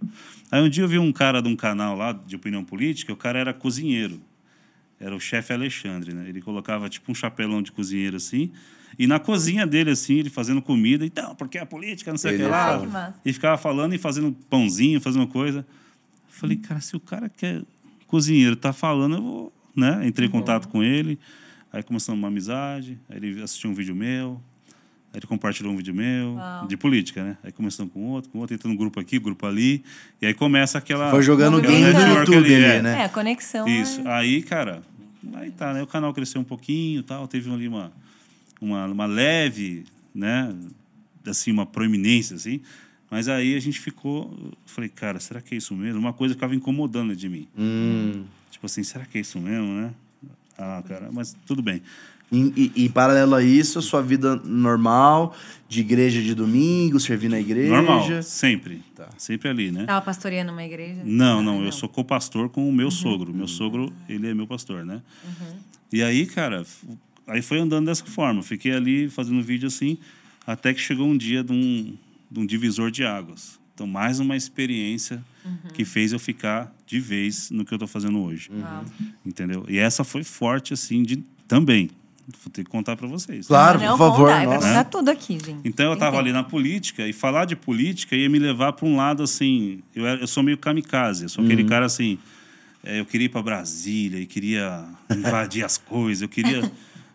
Aí um dia eu vi um cara de um canal lá de opinião política, o cara era cozinheiro. Era o chefe Alexandre, né? Ele colocava tipo um chapelão de cozinheiro assim. E na cozinha dele, assim, ele fazendo comida. Então, porque a política, não sei o que lá. fala. Que massa. E ficava falando e fazendo pãozinho, fazendo coisa. Falei, cara, se o cara que é cozinheiro tá falando, eu vou, né? Entrei em contato com ele, aí começamos uma amizade, aí ele assistiu um vídeo meu, aí ele compartilhou um vídeo meu, Uau. de política, né? Aí começamos com outro, com outro, entrando no grupo aqui, grupo ali, e aí começa aquela... Foi jogando game no YouTube ali, ali, é. né? É, a conexão. Isso. é- Aí, cara, aí tá, né? O canal cresceu um pouquinho e tal, teve ali uma, uma, uma leve, né? Assim, uma proeminência, assim. Mas aí a gente ficou. Falei, cara, será que é isso mesmo? Uma coisa ficava incomodando de mim. Hum. Tipo assim, será que é isso mesmo, né? Ah, cara, mas tudo bem. Em, e- em paralelo a isso, a sua vida normal, de igreja de domingo, servir na igreja. Normal, sempre. Tá. Sempre ali, né? Tava pastoreando uma igreja? Não, Ah, não, eu sou co-pastor com o meu sogro. Meu sogro, ele é meu pastor, né? E aí, cara, aí foi andando dessa forma. Fiquei ali fazendo vídeo assim, até que chegou um dia de um, de um divisor de águas. Então, mais uma experiência que fez eu ficar de vez no que eu tô fazendo hoje. Uau. Entendeu? E essa foi forte, assim, de, também. Vou ter que contar para vocês. Claro, Não, por favor. contar, vai nossa. contar tudo aqui, gente. Então eu estava ali na política e falar de política ia me levar para um lado assim. Eu, era- eu sou meio kamikaze, eu sou aquele cara assim. é, eu queria ir para Brasília e queria invadir as coisas, eu queria,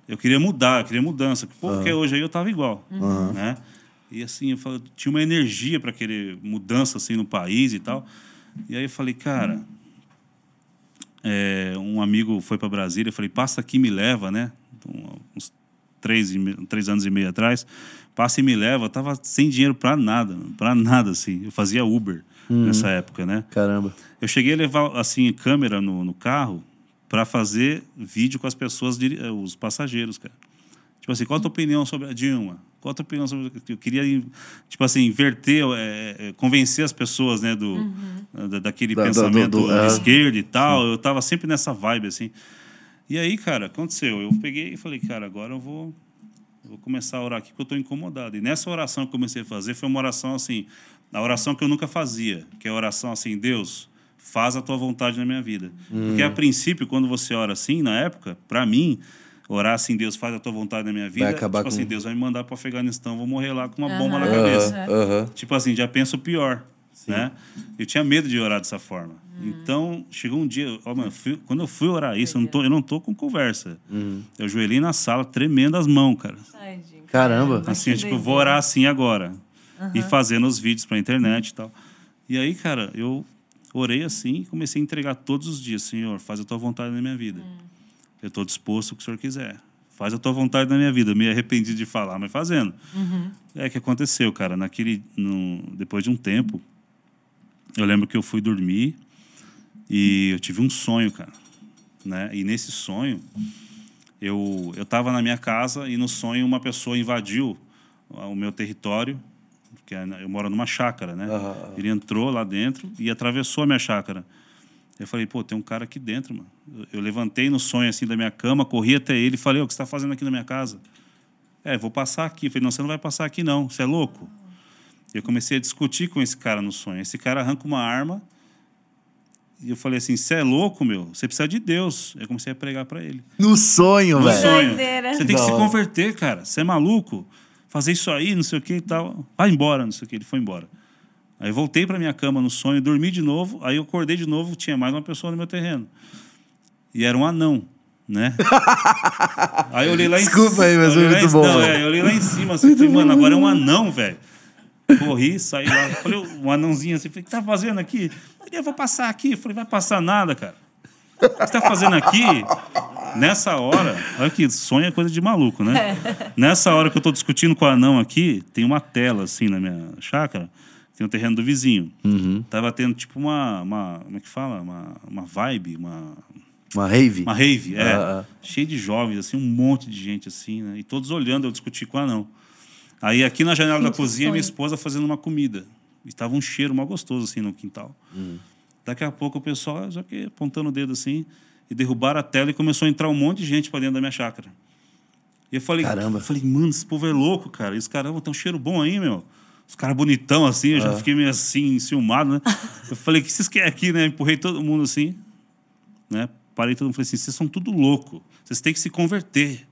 eu queria mudar, eu queria mudança. Porque hoje aí eu estava igual, né? E assim, eu falo- tinha uma energia para querer mudança assim no país e tal. E aí eu falei, cara, é, um amigo foi para Brasília, eu falei, passa aqui e me leva, né? Uns três, e me- três anos e meio atrás, passa e me leva. Eu tava sem dinheiro para nada, para nada, assim. Eu fazia Uber nessa época, né? Caramba. Eu cheguei a levar, assim, câmera no, no carro para fazer vídeo com as pessoas, eh, os passageiros, cara. Tipo assim, qual a tua opinião sobre a Dilma? Qual a tua opinião sobre... Eu queria, tipo assim, inverter, eh, convencer as pessoas, né, do, da- daquele Da- pensamento do- do- é. esquerdo e tal. Eu tava sempre nessa vibe, assim. E aí, cara, aconteceu. Eu peguei e falei, cara, agora eu vou, vou começar a orar aqui porque eu estou incomodado. E nessa oração que eu comecei a fazer foi uma oração assim, a oração que eu nunca fazia, que é a oração assim, Deus, faz a tua vontade na minha vida. Porque a princípio, quando você ora assim, na época, para mim, orar assim, Deus faz a tua vontade na minha vida, acabar tipo com- assim, Deus vai me mandar para o Afeganistão, vou morrer lá com uma bomba na cabeça. Aham, aham. Tipo assim, já penso pior, né? Eu tinha medo de orar dessa forma. Então, chegou um dia, ó, mano, fui- quando eu fui orar isso, eu não tô, eu não tô com conversa. Eu ajoelhei na sala, tremendo as mãos, cara. Caramba. Assim, que tipo, eu vou orar assim agora. E fazendo os vídeos pra internet e tal. E aí, cara, eu orei assim e comecei a entregar todos os dias. Senhor, faz a tua vontade na minha vida. Eu estou disposto ao que o Senhor quiser. faz a tua vontade na minha vida. Eu me arrependi de falar, mas fazendo. É que aconteceu, cara. Naquele, no, depois de um tempo, eu lembro que eu fui dormir e eu tive um sonho, cara. Né? E nesse sonho, eu eu estava na minha casa e no sonho uma pessoa invadiu o meu território, porque eu moro numa chácara, né? Aham. Ele entrou lá dentro e atravessou a minha chácara. Eu falei, pô, tem um cara aqui dentro, mano. Eu, levantei no sonho assim da minha cama, corri até ele e falei, "Ô, o que você está fazendo aqui na minha casa? É, vou passar aqui. Eu falei, não, você não vai passar aqui não, você é louco? Eu comecei a discutir com esse cara no sonho. Esse cara arranca uma arma e eu falei assim, você é louco, meu? Você precisa de Deus. Eu comecei a pregar para ele. No sonho, No velho. sonho. Doideira. Você tem que se converter, cara. Você é maluco? Fazer isso aí, não sei o que e tal. Vai embora, não sei o que. Ele foi embora. Aí eu voltei para minha cama no sonho, dormi de novo. Aí eu acordei de novo, tinha mais uma pessoa no meu terreno. E era um anão, né? *laughs* aí eu olhei lá em Desculpa aí, mas eu olhei foi lá muito em- bom, Não, velho. é, eu olhei lá em cima assim, falei, mano, agora é um anão, velho. Corri, saí lá. Falei, um anãozinho assim, falei, o que tá fazendo aqui? Ele, eu vou passar aqui. Falei, vai passar nada, cara. O que você tá fazendo aqui? Nessa hora, olha que sonho é coisa de maluco, né? Nessa hora que eu tô discutindo com o anão aqui, tem uma tela assim na minha chácara, tem o terreno do vizinho. Tava tendo tipo uma, uma. Como é que fala? Uma, uma vibe, uma. Uma rave? Uma rave, é. Ah, ah. Cheio de jovens, assim, um monte de gente, assim, né? E todos olhando eu discutir com o anão. Aí aqui na janela da Gente, cozinha, sonho. minha esposa fazendo uma comida. E tava um cheiro mal gostoso, assim, no quintal. Daqui a pouco o pessoal, já que apontando o dedo assim, e derrubaram a tela e começou a entrar um monte de gente para dentro da minha chácara. E eu falei, Caramba. eu falei, mano, esse povo é louco, cara. E os caras, tem um cheiro bom aí, meu. Os caras bonitão, assim, eu já fiquei meio assim, enciumado, né? *laughs* eu falei, o que vocês querem aqui, né? Empurrei todo mundo assim, né? Parei todo mundo falei assim, vocês são tudo louco. Vocês têm que se converter.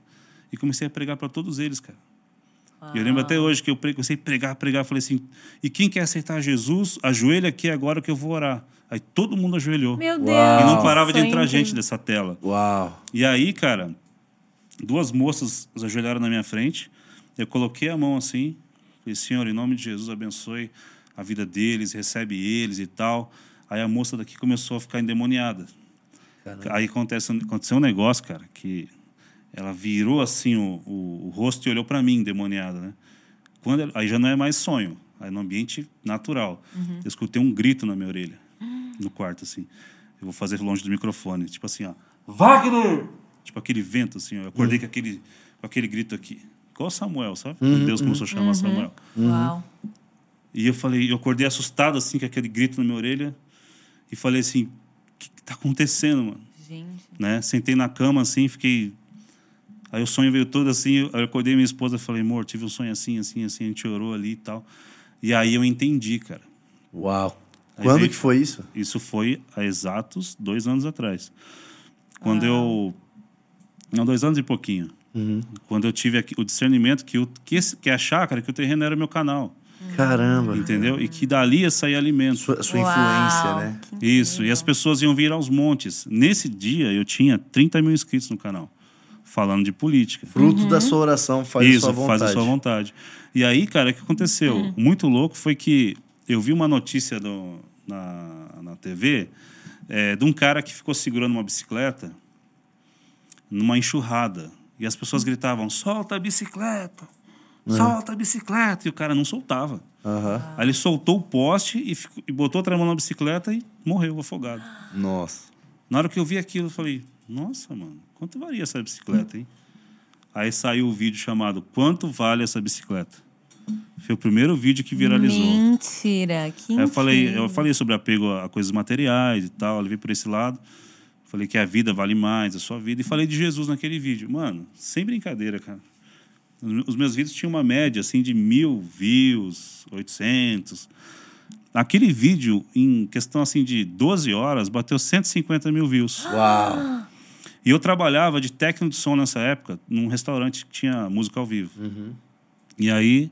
E comecei a pregar para todos eles, cara. E eu lembro até hoje que eu comecei a pregar, pregar, falei assim, e quem quer aceitar Jesus, ajoelha aqui agora que eu vou orar. Aí todo mundo ajoelhou. Meu Deus. Uau. E não parava de entrar gente dessa tela. Uau. E aí, cara, duas moças ajoelharam na minha frente. Eu coloquei a mão assim, falei, Senhor, em nome de Jesus, abençoe a vida deles, recebe eles e tal. Aí a moça daqui começou a ficar endemoniada. Aí acontece, aconteceu um negócio, cara, que ela virou assim o, o, o rosto e olhou para mim, endemoniada, né? Quando ela- aí já não é mais sonho, aí no ambiente natural. Eu escutei um grito na minha orelha, no quarto, assim. Eu vou fazer longe do microfone, tipo assim, ó. Wagner! Tipo aquele vento, assim, ó. Eu acordei com, aquele, com aquele grito aqui. Igual Samuel, sabe? Quando Deus começou a chamar Samuel. Uau. E eu falei, eu acordei assustado, assim, com aquele grito na minha orelha. E falei assim, o que, que tá acontecendo, mano? Gente. né? Sentei na cama assim, fiquei. Aí o sonho veio todo assim, eu acordei minha esposa e falei, amor, tive um sonho assim, assim, assim, a gente orou ali e tal. E aí eu entendi, cara. Uau. Aí Quando veio- que foi isso? Isso foi há exatos dois anos atrás. Quando eu. Não, dois anos e pouquinho. Quando eu tive aqui o discernimento que, o, que, esse, que a chácara, que o terreno era meu canal. Caramba. Entendeu? E que dali ia sair alimento. Sua, sua Uau. influência, né? Isso, e as pessoas iam vir aos montes. Nesse dia, eu tinha 30 mil inscritos no canal, falando de política. Fruto da sua oração, faz Isso, a sua vontade. faz a sua vontade. E aí, cara, o que aconteceu? Muito louco foi que eu vi uma notícia do- na, na TV é, de um cara que ficou segurando uma bicicleta numa enxurrada. E as pessoas gritavam: solta a bicicleta! Solta a bicicleta! E o cara não soltava. Aham. Aí ele soltou o poste e, ficou- e botou outra mão na bicicleta e morreu afogado. Nossa. Na hora que eu vi aquilo, eu falei, nossa, mano, quanto valia essa bicicleta, hein? Aí saiu o vídeo chamado Quanto Vale Essa Bicicleta? Foi o primeiro vídeo que viralizou. Mentira. Que Aí eu falei, eu falei sobre apego a coisas materiais e tal, eu levei por esse lado. Falei que a vida vale mais, a sua vida. E falei de Jesus naquele vídeo. Mano, sem brincadeira, cara. Os meus vídeos tinham uma média, assim, de mil views, 800. Aquele vídeo, em questão, assim, de 12 horas, bateu 150 mil views. Uau. E eu trabalhava de técnico de som nessa época, num restaurante que tinha música ao vivo. E aí,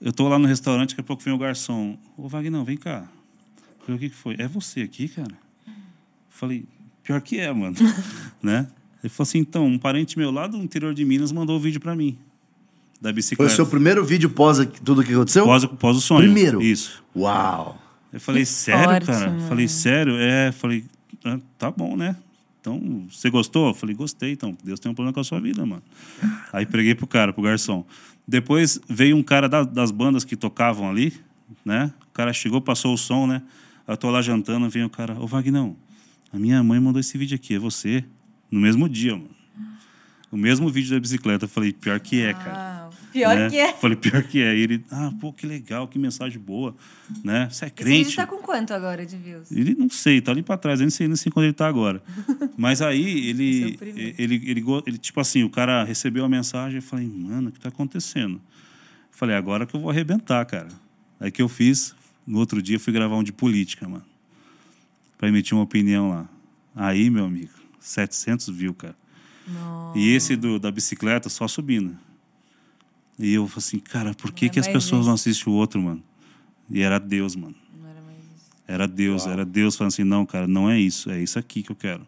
eu tô lá no restaurante, daqui a pouco vem o garçom. Ô, Wagner, vem cá. Eu Falei, o que, que foi? É você aqui, cara? Falei, pior que é, mano. *laughs* né? Ele falou assim, então, um parente meu lá do interior de Minas mandou o vídeo pra mim. Da Foi bicicleta. o seu primeiro vídeo pós tudo que aconteceu? Pós, pós o sonho. Primeiro? Isso. Uau. Eu falei, sério, sorte, cara? mano. Falei, sério? É, falei, "Ah, tá bom, né? Então, você gostou? Eu falei, gostei, então. Deus tem um plano com a sua vida, mano. Aí preguei pro cara, pro garçom. Depois veio um cara da- das bandas que tocavam ali, né? O cara chegou, passou o som, né? Eu tô lá jantando, vem o cara, ô Vagnão, a minha mãe mandou esse vídeo aqui, é você? No mesmo dia, mano. O mesmo vídeo da bicicleta. Eu falei, pior que é, cara. Pior né? que é. Falei, pior que é. E ele, ah, pô, que legal, que mensagem boa, né? Você é Esse crente. vídeo tá com quanto agora de views? Ele não sei, tá ali pra trás, eu nem sei, nem sei quando ele tá agora. *laughs* Mas aí Esse é ele, ele, ele, ele, tipo assim, o cara recebeu a mensagem e falei, mano, o que tá acontecendo? Falei, agora que eu vou arrebentar, cara. Aí que eu fiz, no outro dia, fui gravar um de política, mano. Pra emitir uma opinião lá. Aí, meu amigo, 700 views, cara. E esse do, da bicicleta só subindo. E eu falei assim, cara, por que, é que as pessoas isso. não assistem o outro, mano? E era Deus, mano. Não era mais isso. Era Deus, era Deus falando assim, não, cara, não é isso, é isso aqui que eu quero.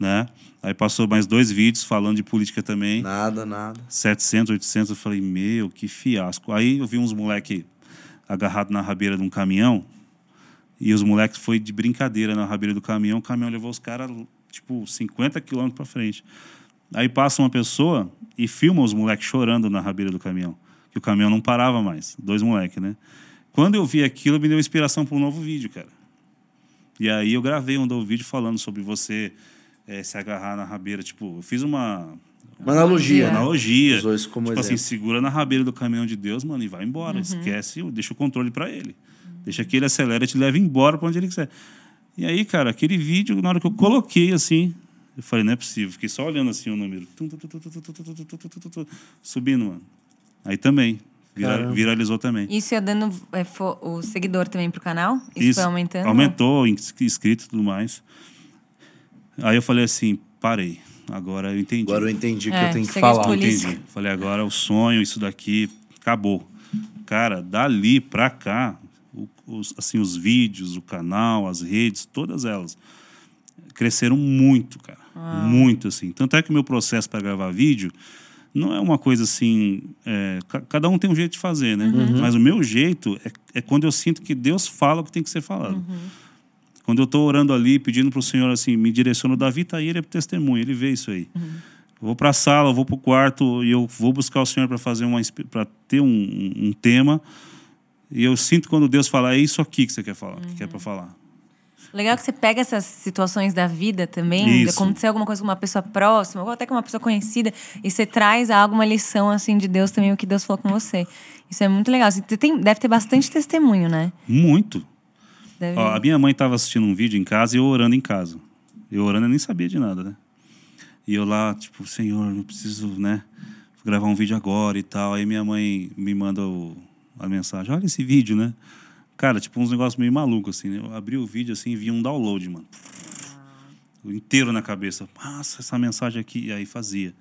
Né? Aí passou mais dois vídeos falando de política também. Nada, nada. 700, 800, eu falei, meu, que fiasco. Aí eu vi uns moleque agarrado na rabeira de um caminhão, e os moleques foi de brincadeira na rabeira do caminhão, o caminhão levou os caras, tipo, 50 quilômetros para frente. Aí passa uma pessoa e filma os moleques chorando na rabeira do caminhão, que o caminhão não parava mais, dois moleques, né? Quando eu vi aquilo, me deu inspiração para um novo vídeo, cara. E aí eu gravei um novo vídeo falando sobre você eh, se agarrar na rabeira, tipo, eu fiz uma, Uma analogia, né? analogia. Usou isso como tipo assim, exemplo. segura na rabeira do caminhão de Deus, mano, e vai embora. Esquece, deixa o controle para ele. Deixa que ele acelere e te leve embora para onde ele quiser. E aí, cara, aquele vídeo, na hora que eu coloquei assim, eu falei, não é possível. Fiquei só olhando assim o número. Subindo, mano. Aí também. Vira, viralizou também. Isso ia dando é, o seguidor também pro canal? Isso, Isso foi aumentando? Aumentou, inscrito e tudo mais. Aí eu falei assim, parei. Agora eu entendi. Agora eu entendi o é, que eu tenho que falar. Entendi. Falei, agora o sonho, isso daqui, acabou. Cara, dali pra cá, os, assim, os vídeos, o canal, as redes, todas elas cresceram muito, cara. Muito, assim. Tanto é que o meu processo para gravar vídeo não é uma coisa assim. é, ca- cada um tem um jeito de fazer, né? Mas o meu jeito é, é quando eu sinto que Deus fala o que tem que ser falado. Quando eu estou orando ali, pedindo para o Senhor assim, me direciona, o Davi tá aí, ele é testemunho, ele vê isso aí. Eu vou para a sala, eu vou para o quarto e eu vou buscar o Senhor para fazer uma para ter um, um- tema. E eu sinto quando Deus fala, é isso aqui que você quer falar, que quer para falar. Legal que você pega essas situações da vida também, Isso. acontecer alguma coisa com uma pessoa próxima, ou até com uma pessoa conhecida, e você traz alguma lição assim de Deus também, o que Deus falou com você. Isso é muito legal. Você tem, deve ter bastante testemunho, né? Muito. Deve... Ó, a minha mãe estava assistindo um vídeo em casa e eu orando em casa. Eu orando, eu nem sabia de nada, né? E eu lá, tipo, Senhor, não preciso, né? Gravar um vídeo agora e tal. Aí minha mãe me manda o- a mensagem: Olha esse vídeo, né? Cara, tipo, uns negócios meio malucos, assim. né? Eu abri o vídeo assim e vi um download, mano. Inteiro na cabeça. Nossa, essa mensagem aqui. E aí fazia.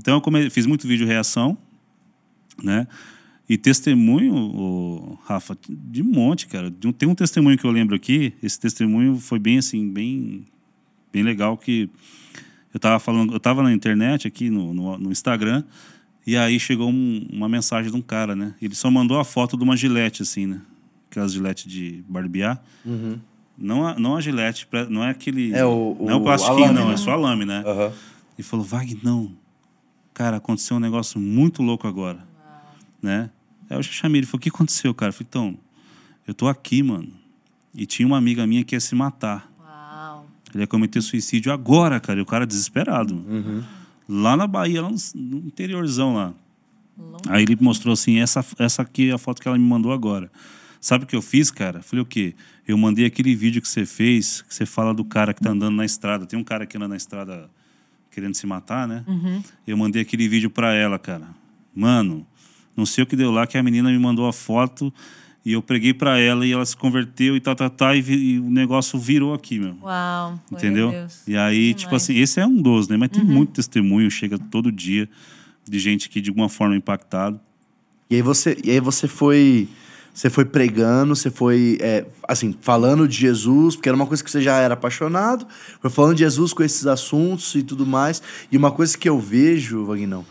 Então eu come... fiz muito vídeo reação, né? E testemunho, Rafa, de um monte, cara. Tem um testemunho que eu lembro aqui. Esse testemunho foi bem assim, bem, bem legal que eu tava falando, eu tava na internet aqui no, no, no Instagram e aí chegou um- uma mensagem de um cara, né? Ele só mandou a foto de uma gilete assim, né? Aquelas gilete de barbear. Não a, não a gilete, pra- não é aquele, É o- não é o plastiquinho, não, é só a lâmina, né? Aham. E falou, Wagner, não. Cara, aconteceu um negócio muito louco agora. Né? Aí eu chamei ele, falou, o que aconteceu, cara? Eu falei, então, eu tô aqui, mano. E tinha uma amiga minha que ia se matar. Uau. Ele ia cometer suicídio agora, cara. E o cara desesperado. mano. Uhum. Lá na Bahia, lá no, no interiorzão lá. Longe. Aí ele mostrou assim, essa, essa aqui é a foto que ela me mandou agora. Sabe o que eu fiz, cara? Falei, o quê? Eu mandei aquele vídeo que você fez, que você fala do cara que tá andando na estrada. Tem um cara que anda na estrada querendo se matar, né? Eu mandei aquele vídeo pra ela, cara. Mano, não sei o que deu lá, que a menina me mandou a foto e eu preguei pra ela e ela se converteu e tá, tá, tá, e, e o negócio virou aqui, meu. Uau. Entendeu? Deus. E aí, tipo assim, esse é um dos, né? Mas tem muito testemunho, chega todo dia de gente que de alguma forma impactado. E aí você, e aí você foi, você foi pregando, você foi, é, assim, falando de Jesus, porque era uma coisa que você já era apaixonado, foi falando de Jesus com esses assuntos e tudo mais. E uma coisa que eu vejo, Vagnão,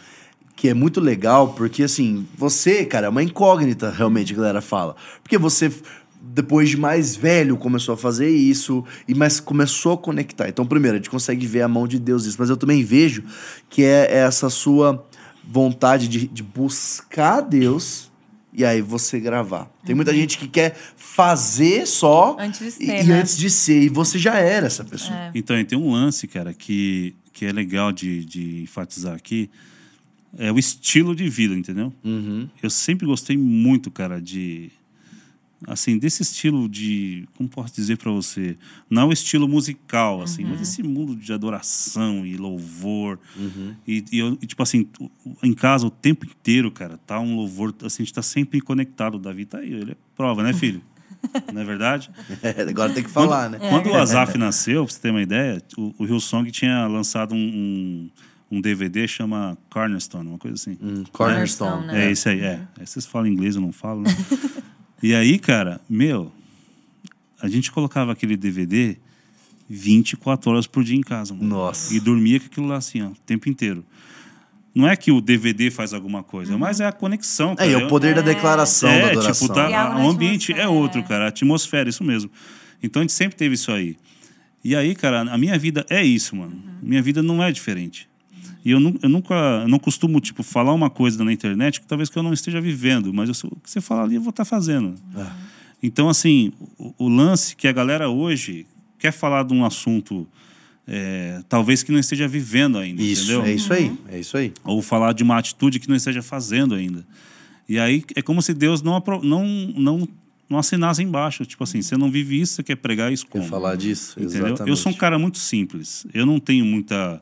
que é muito legal, porque assim, você, cara, é uma incógnita, realmente, a galera fala. Porque você depois de mais velho, começou a fazer isso, e mas começou a conectar. Então, primeiro, a gente consegue ver a mão de Deus nisso, mas eu também vejo que é essa sua vontade de, de buscar Deus e aí você gravar. Tem muita Uhum. gente que quer fazer só Antes de e, ser, e né? antes de ser, e você já era essa pessoa. É. Então, e tem um lance, cara, que, que é legal de, de enfatizar aqui. É o estilo de vida, entendeu? Uhum. Eu sempre gostei muito, cara, de. Assim, desse estilo de. Como posso dizer pra você? Não é o estilo musical, assim, mas esse mundo de adoração e louvor. E, e eu, e, tipo assim, em casa o tempo inteiro, cara, tá um louvor. Assim, a gente tá sempre conectado. O Davi tá aí, ele é prova, né, filho? *laughs* Não é verdade? Agora tem que falar, né? Quando o Azaf nasceu, pra você ter uma ideia, o, o Hillsong tinha lançado um, um, um DVD chama Cornerstone, uma coisa assim. Hum, Cornerstone. né? É isso aí, é. Aí vocês falam inglês, eu não falo, né? *laughs* e aí, cara, meu, a gente colocava aquele DVD 24 horas por dia em casa, mano. Nossa. E dormia com aquilo lá assim, ó, o tempo inteiro. Não é que o DVD faz alguma coisa, mas é a conexão. É, Cara. e o poder da declaração da é, adoração. tipo, tá, na o ambiente é outro, é. cara. A atmosfera, isso mesmo. Então a gente sempre teve isso aí. E aí, cara, a minha vida é isso, mano. Minha vida não é diferente. E eu, nu- eu nunca, eu não costumo, tipo, falar uma coisa na internet que talvez que eu não esteja vivendo, mas eu, o que você falar ali eu vou estar fazendo. Então, assim, o, o lance que a galera hoje quer falar de um assunto, é, talvez que não esteja vivendo ainda, Isso, entendeu? é isso aí. É isso aí. ou falar de uma atitude que não esteja fazendo ainda. E aí é como se Deus não não não não assinasse embaixo, tipo assim, você não vive isso, você quer pregar isso Quer como? falar disso? Entendeu? Exatamente. Eu sou um cara muito simples. Eu não tenho muita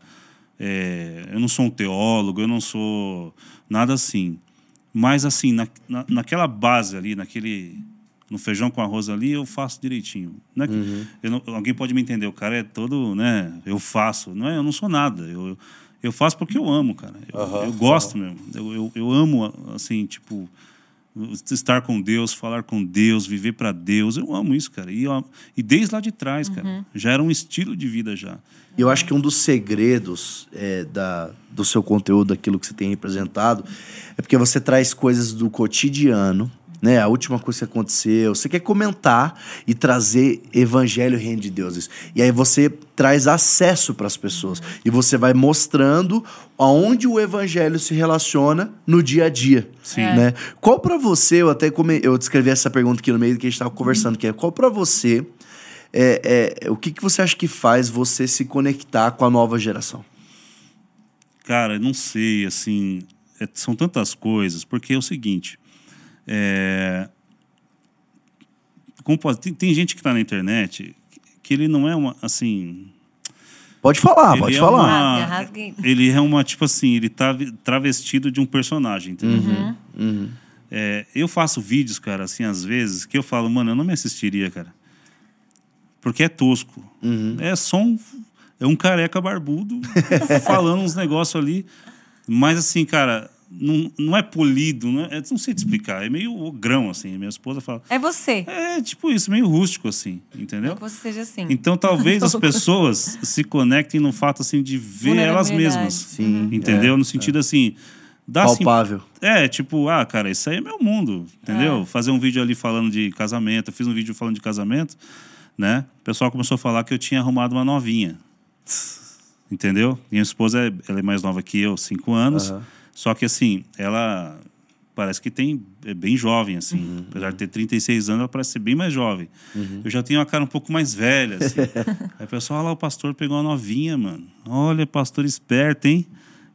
é, eu não sou um teólogo, eu não sou nada assim. Mas assim, na, na, naquela base ali, naquele no feijão com arroz ali, eu faço direitinho. Não é que- Uhum. não- alguém pode me entender, o cara é todo, né? Eu faço. Não é, eu não sou nada. Eu, eu faço porque eu amo, cara. Eu, Aham, eu gosto mesmo. Eu, eu, eu amo, assim, tipo, estar com Deus, falar com Deus, viver para Deus. Eu amo isso, cara. E, ó, e desde lá de trás, cara, já era um estilo de vida já. E eu acho que um dos segredos é, da, do seu conteúdo, daquilo que você tem representado, é porque você traz coisas do cotidiano, né? A última coisa que aconteceu. Você quer comentar e trazer evangelho e reino de Deus. E aí você traz acesso para as pessoas. E você vai mostrando aonde o evangelho se relaciona no dia a dia. Sim. Né? Qual para você, eu até come, eu descrevi essa pergunta aqui no meio que a gente estava conversando, que é qual para você é, é, o que, que você acha que faz você se conectar com a nova geração? Cara, não sei, assim, é- são tantas coisas, porque é o seguinte, é, como pode- tem, tem gente que está na internet que ele não é uma, assim, Pode falar, ele pode é falar. uma- Rasga, ele é uma, tipo assim, ele tá travestido de um personagem, entendeu? Uhum. É, eu faço vídeos, cara, assim, às vezes, que eu falo, mano, eu não me assistiria, cara. Porque é tosco. Uhum. É só um. É um careca barbudo *laughs* falando uns negócios ali. Mas assim, cara, não, não é polido, não, é, não sei te explicar. É meio grão, assim. Minha esposa fala. É você. É tipo isso, meio rústico, assim, entendeu? Que você seja assim. Então talvez *laughs* as pessoas se conectem no fato assim de ver elas mesmas. Sim, Entendeu? é, no sentido assim. Dá assim, Palpável. é, tipo, ah, cara, isso aí é meu mundo, entendeu? Fazer um vídeo ali falando de casamento, eu fiz um vídeo falando de casamento, né? O pessoal começou a falar que eu tinha arrumado uma novinha. Entendeu? Minha esposa, é- ela é mais nova que eu, cinco anos. Aham. Só que, assim, ela parece que tem é bem jovem, assim. Uhum. Apesar de ter 36 anos, ela parece ser bem mais jovem. Eu já tenho uma cara um pouco mais velha, assim. *laughs* Aí o pessoal, olha lá, o pastor pegou uma novinha, mano. Olha, pastor esperto, hein?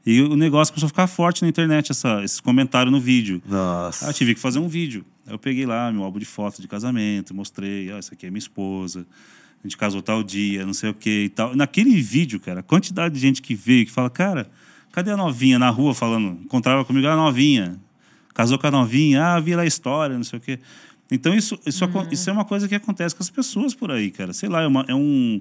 E o negócio começou a ficar forte na internet, essa, esses comentários no vídeo. Nossa. Aí eu tive que fazer um vídeo. Aí eu peguei lá meu álbum de foto de casamento, mostrei, ó, essa aqui é minha esposa. A gente casou tal dia, não sei o que e tal. Naquele vídeo, cara, a quantidade de gente que veio que fala, cara, cadê a novinha na rua falando? Encontrava comigo a novinha. Casou com a novinha, ah, vi lá a história, não sei o quê. Então isso, isso, acon- isso é uma coisa que acontece com as pessoas por aí, cara. Sei lá, é, uma, é um.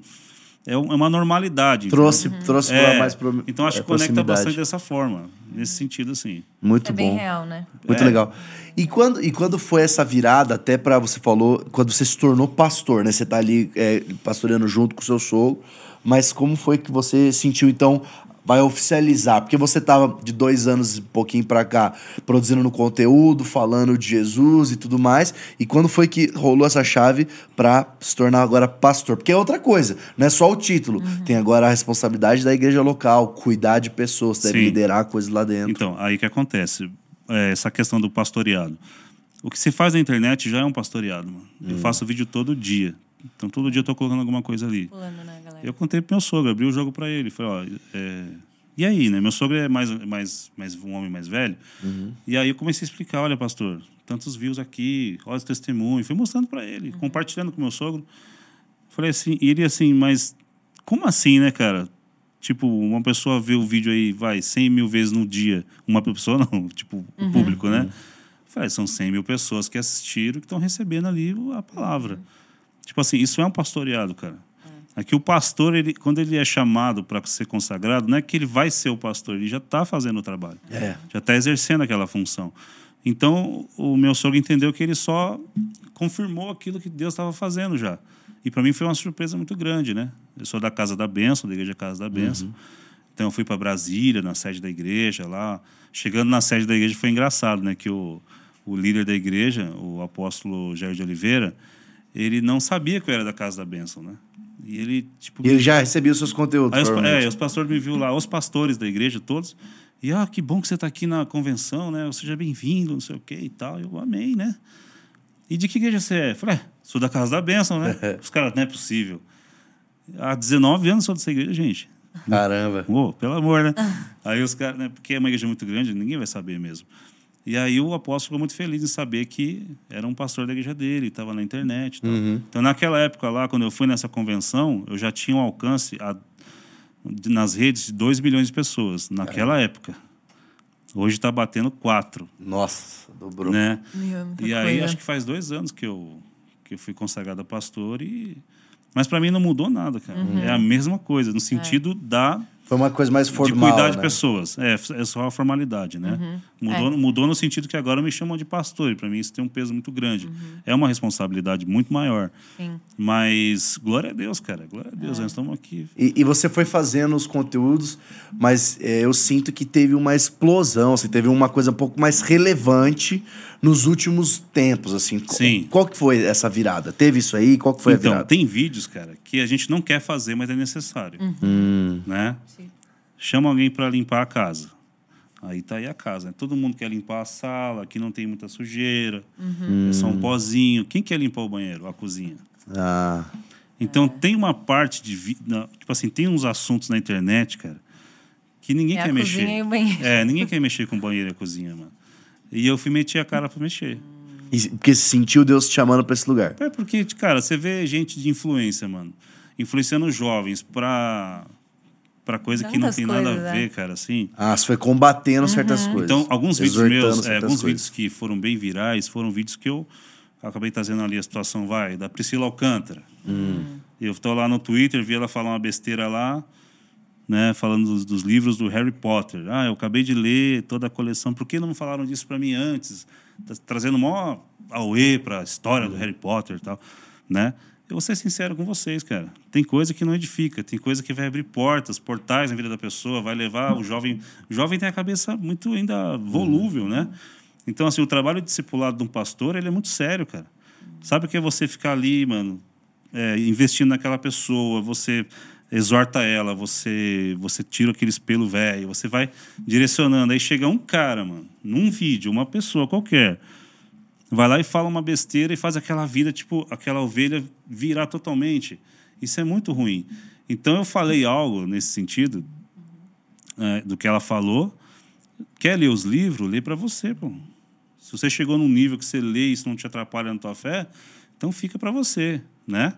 É é uma normalidade. Trouxe, entendeu? trouxe É, mais pro, Então acho é, que conecta bastante dessa forma, nesse sentido, assim. Muito é bem bom. real, né? Muito É. legal. E quando, e quando foi essa virada, até para você falou, quando você se tornou pastor, né? Você tá ali é, pastoreando junto com o seu sogro, mas como foi que você sentiu, então, vai oficializar? Porque você tava de dois anos e pouquinho pra cá produzindo no conteúdo, falando de Jesus e tudo mais. E quando foi que rolou essa chave pra se tornar agora pastor? Porque é outra coisa, não é só o título. Tem agora a responsabilidade da igreja local, cuidar de pessoas, deve Sim. liderar coisas lá dentro. Então, aí que acontece. É, essa questão do pastoreado. O que se faz na internet já é um pastoreado, mano. Hum. Eu faço vídeo todo dia. Então, todo dia eu tô colocando alguma coisa ali. Pulando, né, galera? Eu contei pro meu sogro, abri o jogo para ele. Falei, ó, é, e aí, né? Meu sogro é mais, mais, mais um homem mais velho. E aí eu comecei a explicar, olha, pastor, tantos views aqui, olha os testemunhos. Fui mostrando para ele, compartilhando com meu sogro. Falei assim, e ele assim, mas como assim, né, cara? Tipo, uma pessoa vê o vídeo aí, vai, 100 mil vezes no dia. Uma pessoa *laughs* não, tipo, o público, né? Falei, são 100 mil pessoas que assistiram, que estão recebendo ali a palavra. Tipo assim, isso é um pastoreado, cara. Aqui o pastor, ele, quando ele é chamado para ser consagrado, não é que ele vai ser o pastor, ele já está fazendo o trabalho. É. Já está exercendo aquela função. Então, o meu sogro entendeu que ele só confirmou aquilo que Deus estava fazendo já. E para mim foi uma surpresa muito grande, né? Eu sou da Casa da Bênção, da Igreja Casa da Bênção. Então eu fui para Brasília, na sede da igreja lá. Chegando na sede da igreja foi engraçado, né? Que o, o líder da igreja, o apóstolo Jair de Oliveira, ele não sabia que eu era da Casa da Bênção, né? E ele, tipo... E ele já recebia os seus conteúdos, os, é, os pastores me viu lá, os pastores da igreja todos. E, ah, que bom que você está aqui na convenção, né? Seja bem-vindo, não sei o quê e tal. Eu amei, né? E de que igreja você é? Eu Falei, é, sou da Casa da Bênção, né? *laughs* os caras, não é possível. Há 19 anos sou dessa igreja, gente. Caramba. Ô, pelo amor, né? *laughs* aí os caras, né? Porque é uma igreja muito grande, ninguém vai saber mesmo. E aí o apóstolo ficou muito feliz em saber que era um pastor da igreja dele, estava na internet. tal. Então, naquela época lá, quando eu fui nessa convenção, eu já tinha um alcance a- de- nas redes de 2 milhões de pessoas, naquela época. Hoje está batendo 4, Nossa, dobrou. né? É E aí, coisa. acho que faz dois anos que eu, que eu fui consagrado a pastor e... Mas para mim não mudou nada, cara. Uhum. É a mesma coisa, É. no sentido da Foi uma coisa mais de formal, cuidar de né? pessoas. É, é só a formalidade, né? Uhum. Mudou, É. mudou no sentido que agora me chamam de pastor. E para mim isso tem um peso muito grande. É uma responsabilidade muito maior. Uhum. Sim. Mas glória a Deus, cara. Glória a É. Deus. Nós estamos aqui. E, e você foi fazendo os conteúdos, mas é, eu sinto que teve uma explosão, assim, teve uma coisa um pouco mais relevante nos últimos tempos, assim. Qual- Sim. Qual que foi essa virada? Teve isso aí? Qual que foi a então, virada? tem vídeos, cara, que a gente não quer fazer, mas é necessário. Uhum. Hum. Né? Sim. Chama alguém para limpar a casa. Aí tá aí a casa. né? Todo mundo quer limpar a sala, aqui não tem muita sujeira. Uhum. É só um pozinho. Quem quer limpar o banheiro? A cozinha. Ah, Então tem uma parte de tipo assim, tem uns assuntos na internet, cara, que ninguém É a quer cozinha mexer. e o banheiro. É, ninguém quer mexer com banheiro e a cozinha, mano. E eu fui meter a cara pra mexer. e- porque sentiu Deus te chamando pra esse lugar. É porque, cara, você vê gente de influência, mano, influenciando jovens pra para coisa que não Tantas tem nada coisas, a é. ver, cara, assim. Ah, você foi combatendo certas coisas. Então, alguns vídeos meus, é, alguns coisas. vídeos que foram bem virais, foram vídeos que eu acabei trazendo ali a situação, vai, da Priscila Alcântara. Eu estou lá no Twitter, vi ela falar uma besteira lá, né, falando dos, dos livros do Harry Potter. Ah, eu acabei de ler toda a coleção, por que não falaram disso para mim antes? Tá trazendo mó auê para a história do Harry Potter e tal, né? Eu vou ser sincero com vocês, cara. Tem coisa que não edifica, tem coisa que vai abrir portas, portais na vida da pessoa, vai levar o jovem. O jovem tem a cabeça muito ainda volúvel, né? Então, assim, o trabalho discipulado de um pastor, ele é muito sério, cara. Sabe o que é você ficar ali, mano, é, investindo naquela pessoa, você exorta ela, você você tira aquele espelho velho, você vai direcionando. Aí chega um cara, mano, num vídeo, uma pessoa qualquer, vai lá e fala uma besteira e faz aquela vida, tipo, aquela ovelha virar totalmente. Isso é muito ruim. Então eu falei algo nesse sentido, é, do que ela falou. Quer ler os livros? Lê para você, pô. Se você chegou num nível que você lê e isso não te atrapalha na tua fé, então fica para você, né?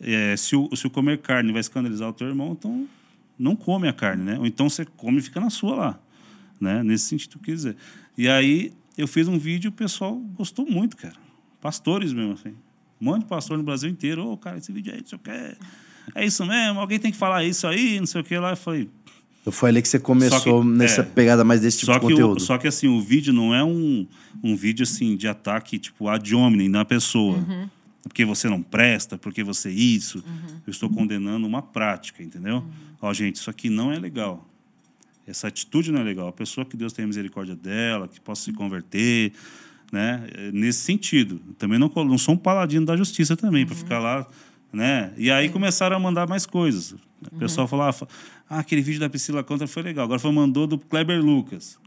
É, se, o, se o comer carne vai escandalizar o teu irmão, então não come a carne, né? Ou então você come e fica na sua lá, né? Nesse sentido que eu quis dizer. E aí eu fiz um vídeo e o pessoal gostou muito, cara. Pastores mesmo, assim. Um monte de pastor no Brasil inteiro. Ô, cara, esse vídeo aí, não sei o que. É isso mesmo, alguém tem que falar isso aí, não sei o que lá. Eu falei, Então foi ali que você começou que- nessa é. pegada mais desse tipo só de que, conteúdo. o, só que assim, o vídeo não é um, um vídeo assim de ataque tipo ad hominem na pessoa. Porque você não presta, porque você isso. Uhum. Eu estou condenando uma prática, entendeu? Ó, gente, isso aqui não é legal. Essa atitude não é legal. A pessoa que Deus tenha misericórdia dela, que possa se converter, né? É Nesse sentido. Também não, não sou um paladino da justiça também, para ficar lá, né? E aí começaram a mandar mais coisas. O pessoal falava, ah, aquele vídeo da Priscila Contra foi legal. Agora foi mandou do Kleber Lucas.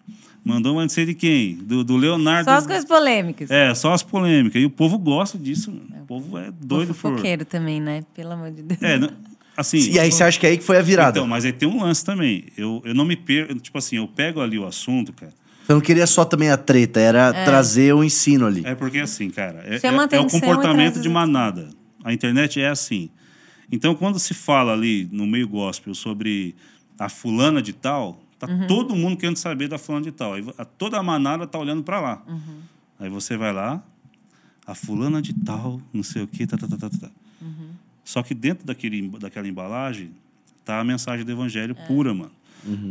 Mandou mas não sei de quem, do, do Leonardo. Só as coisas polêmicas. É, só as polêmicas. E o povo gosta disso. mano. O povo é doido o por. fofoqueiro também, né? Pelo amor de Deus. É, não- assim. E aí você acha que é aí que foi a virada? Então, mas aí tem um lance também. Eu, eu não me perco. Tipo assim, eu pego ali o assunto, cara. Você não queria só também a treta, era trazer o ensino ali. É porque assim, cara, é, é- é o comportamento de manada. A internet é assim. Então, quando se fala ali no meio gospel sobre a fulana de tal, tá Uhum. todo mundo querendo saber da fulana de tal. Aí a- toda a manada tá olhando para lá. Uhum. Aí você vai lá, a fulana de tal, não sei o quê, tá, tá, tá, tá, tá. Uhum. Só que dentro daquele, daquela embalagem tá a mensagem do evangelho É. pura, mano.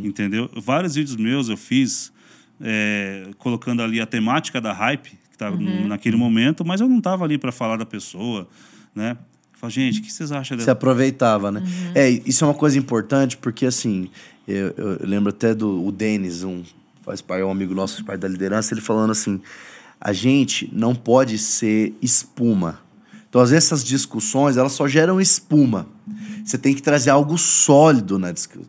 Entendeu? Vários vídeos meus eu fiz é, colocando ali a temática da hype que estava Uhum. naquele momento, mas eu não estava ali para falar da pessoa, né? Falei, gente, o que vocês acham Se dessa? aproveitava, né? Uhum. É, isso é uma coisa importante, porque assim, eu, eu lembro até do o Denis, um, faz parte, é um amigo nosso, faz parte da liderança, ele falando assim: a gente não pode ser espuma. Então, às vezes, essas discussões, elas só geram espuma. Você tem que trazer algo sólido na discussão.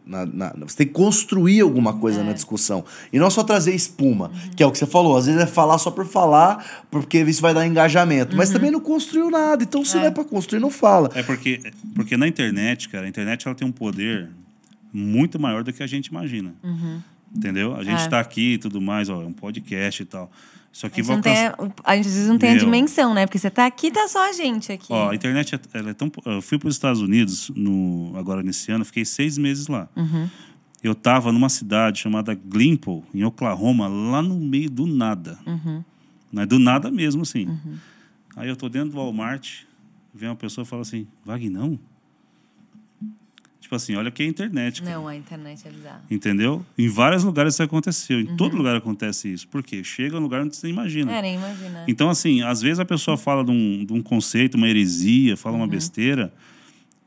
você tem que construir alguma coisa É. na discussão. E não só trazer espuma, Uhum. que é o que você falou. Às vezes é falar só por falar, porque isso vai dar engajamento. Uhum. Mas também não construiu nada. Então, se não é pra construir, não fala. É porque, porque na internet, cara, a internet ela tem um poder muito maior do que a gente imagina. Entendeu? A gente É. está aqui e tudo mais, ó, é um podcast e tal. Isso A aqui gente, vai não tem, alcançar... a gente às vezes não tem a Meu. dimensão, né? Porque você tá aqui, tá só a gente aqui. Ó, a internet é, ela é tão. Eu fui para os Estados Unidos no, agora nesse ano, fiquei seis meses lá. Uhum. Eu estava numa cidade chamada Glimple, em Oklahoma, lá no meio do nada. Uhum. Né? Do nada mesmo, assim. Aí eu tô dentro do Walmart, vem uma pessoa e fala assim: Vagnão? Tipo assim, olha que é a internet. cara. Não, a internet é bizarra. Entendeu? Em vários lugares isso aconteceu. Em Uhum. todo lugar acontece isso. Por quê? Chega num lugar onde você imagina. É, nem imagina. Então, assim, às vezes a pessoa fala de um, de um conceito, uma heresia, fala Uhum. uma besteira.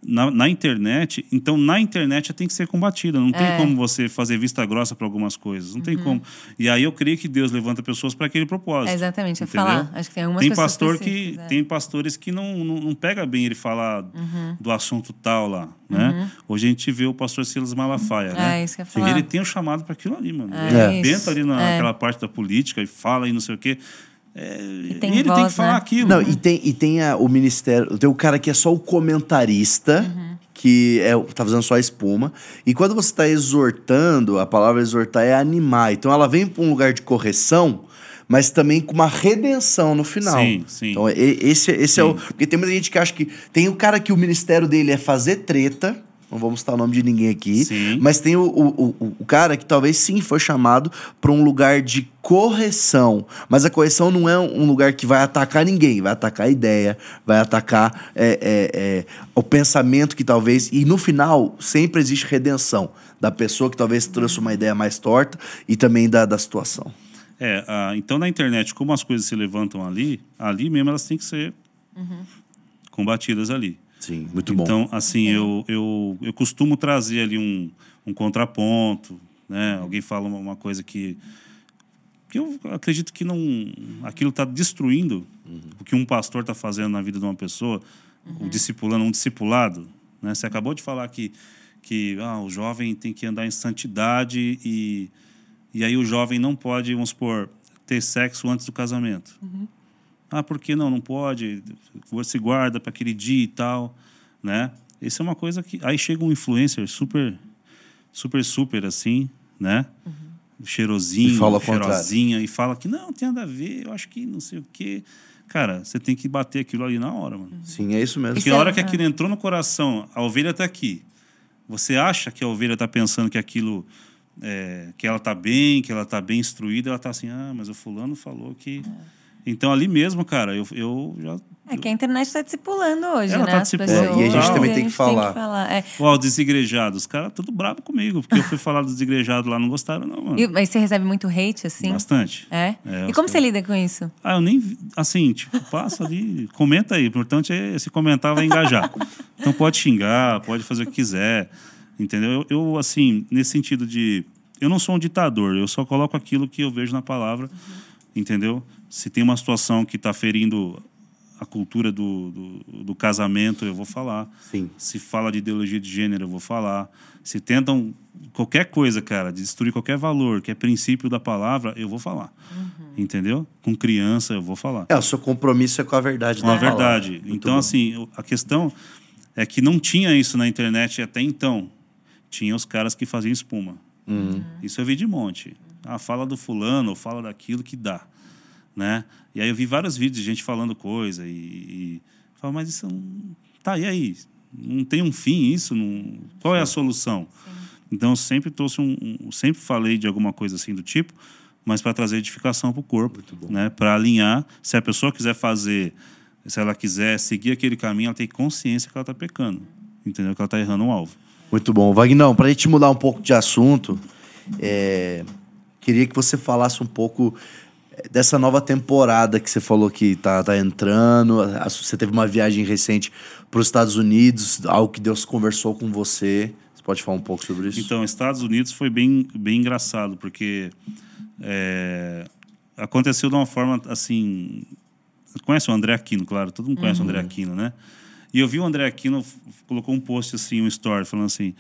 Na, na internet, então na internet tem que ser combatida. Não tem É. como você fazer vista grossa para algumas coisas. Não tem como. E aí eu creio que Deus levanta pessoas para aquele propósito. Uhum. É exatamente, entendeu? falar. Acho que tem algumas Tem pastor que é. tem pastores que não, não, não pega bem ele falar Uhum. do assunto tal lá, né? Hoje a gente vê o pastor Silas Malafaia, né? É, isso que eu falar. Ele tem o chamado para aquilo ali, mano. É ele É. arrebenta ali É. naquela parte da política e fala e não sei o quê. É, e tem ele tem voz, que falar né? aquilo. Não, e tem, e tem a- o ministério. Tem o cara que é só o comentarista, Uhum. que é, o- tá fazendo só a espuma. E quando você está exortando, a palavra exortar é animar. Então ela vem para um lugar de correção, mas também com uma redenção no final. Sim, sim. Então, e- esse, esse é o. Porque tem muita gente que acha que. Tem o cara que o ministério dele é fazer treta. Não vamos citar o nome de ninguém aqui. Sim. Mas tem o, o, o, o cara que talvez sim foi chamado para um lugar de correção. Mas a correção não é um lugar que vai atacar ninguém, vai atacar a ideia, vai atacar é, é, é, o pensamento que talvez. E no final, sempre existe redenção da pessoa que talvez trouxe uma ideia mais torta e também da, da situação. É, ah, então na internet, como as coisas se levantam ali, ali mesmo elas têm que ser combatidas ali. Sim, muito bom. Então, assim, eu, eu, eu costumo trazer ali um, um contraponto, né? Alguém fala uma, uma coisa que, que eu acredito que não... Aquilo está destruindo o que um pastor está fazendo na vida de uma pessoa, o discipulando, um discipulado. Né? Você acabou de falar que, que ah, o jovem tem que andar em santidade e, e aí o jovem não pode, vamos supor, ter sexo antes do casamento. Ah, por que não? Não pode. Se guarda para aquele dia e tal, né? Isso é uma coisa que aí chega um influencer super, super, super assim, né? Cheirosinho, E fala cheirosinha e fala que não tem nada a ver. Eu acho que não sei o quê. Cara, você tem que bater aquilo ali na hora, mano. Sim, é isso mesmo. Porque a é- hora que é. aquilo entrou no coração, a ovelha está aqui. Você acha que a ovelha está pensando que aquilo, é, que ela está bem, que ela está bem instruída, ela está assim, ah, mas o fulano falou que. É. Então ali mesmo, cara, eu, eu já É que a internet tá discipulando hoje, Ela né? tá discipulando. É, e a gente também tem que falar. É. Ó, o desigrejado, os caras tudo brabo comigo, porque eu fui falar do desigrejado lá, não gostaram, não, mano. E, mas você recebe muito hate, assim? Bastante. É? É, e como você lida com isso? Ah, eu nem. Assim, tipo, passa ali, comenta aí. O importante é se comentar, vai engajar. Então pode xingar, pode fazer o que quiser. Entendeu? Eu, eu, assim, nesse sentido de. Eu não sou um ditador, eu só coloco aquilo que eu vejo na palavra. Entendeu? Se tem uma situação que está ferindo a cultura do, do, do casamento, eu vou falar. Sim. Se fala de ideologia de gênero, eu vou falar. Se tentam qualquer coisa, cara, de destruir qualquer valor, que é princípio da palavra, eu vou falar. Entendeu? Com criança, eu vou falar. É, o seu compromisso é com a verdade Com da a palavra. verdade. Muito Então, bom. assim, a questão é que não tinha isso na internet até então. Tinha os caras que faziam espuma. Uhum. Isso eu vi de monte. Ah, fala do fulano, fala daquilo que dá. Né? E aí eu vi vários vídeos de gente falando coisa e, e fala, mas isso não... Tá, e aí? Não tem um fim isso? Não... Qual é a solução? Então eu sempre trouxe um, um- sempre falei de alguma coisa assim do tipo, mas para trazer edificação para o corpo, né? Para alinhar, se a pessoa quiser fazer, se ela quiser seguir aquele caminho, ela tem consciência que ela está pecando, entendeu? Que ela está errando um alvo. Muito bom. Vagnão, para a gente mudar um pouco de assunto, é, queria que você falasse um pouco dessa nova temporada que você falou que tá, tá entrando. Você teve uma viagem recente para os Estados Unidos, algo que Deus conversou com você. Você pode falar um pouco sobre isso? Então, Estados Unidos foi bem, bem engraçado, porque é, aconteceu de uma forma assim. Conhece o André Aquino, claro, todo mundo conhece o André Aquino, né? E eu vi o André Aquino colocou um post assim, um story, falando assim: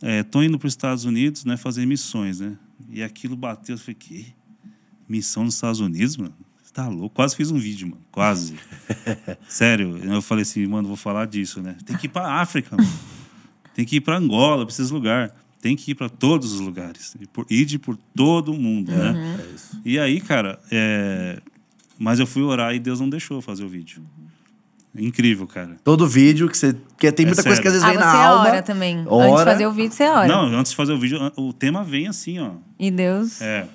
é, tô indo para os Estados Unidos, né, fazer missões, né? E aquilo bateu, eu falei: que? Missão nos Estados Unidos, mano? Você tá louco? Quase fiz um vídeo, mano, quase. *laughs* Sério, eu falei assim, mano, vou falar disso, né? Tem que ir para África, mano. Tem que ir para Angola, para esses lugares. Tem que ir para todos os lugares. E por, ide por todo mundo, né? E aí, cara, é... mas eu fui orar e Deus não deixou eu fazer o vídeo. Incrível, cara. Todo vídeo que você. Porque tem É muita coisa que às vezes Ah, vem você na alma. ora também. Antes de fazer o vídeo, você ora. Não, antes de fazer o vídeo, o tema vem assim, ó. E Deus. É.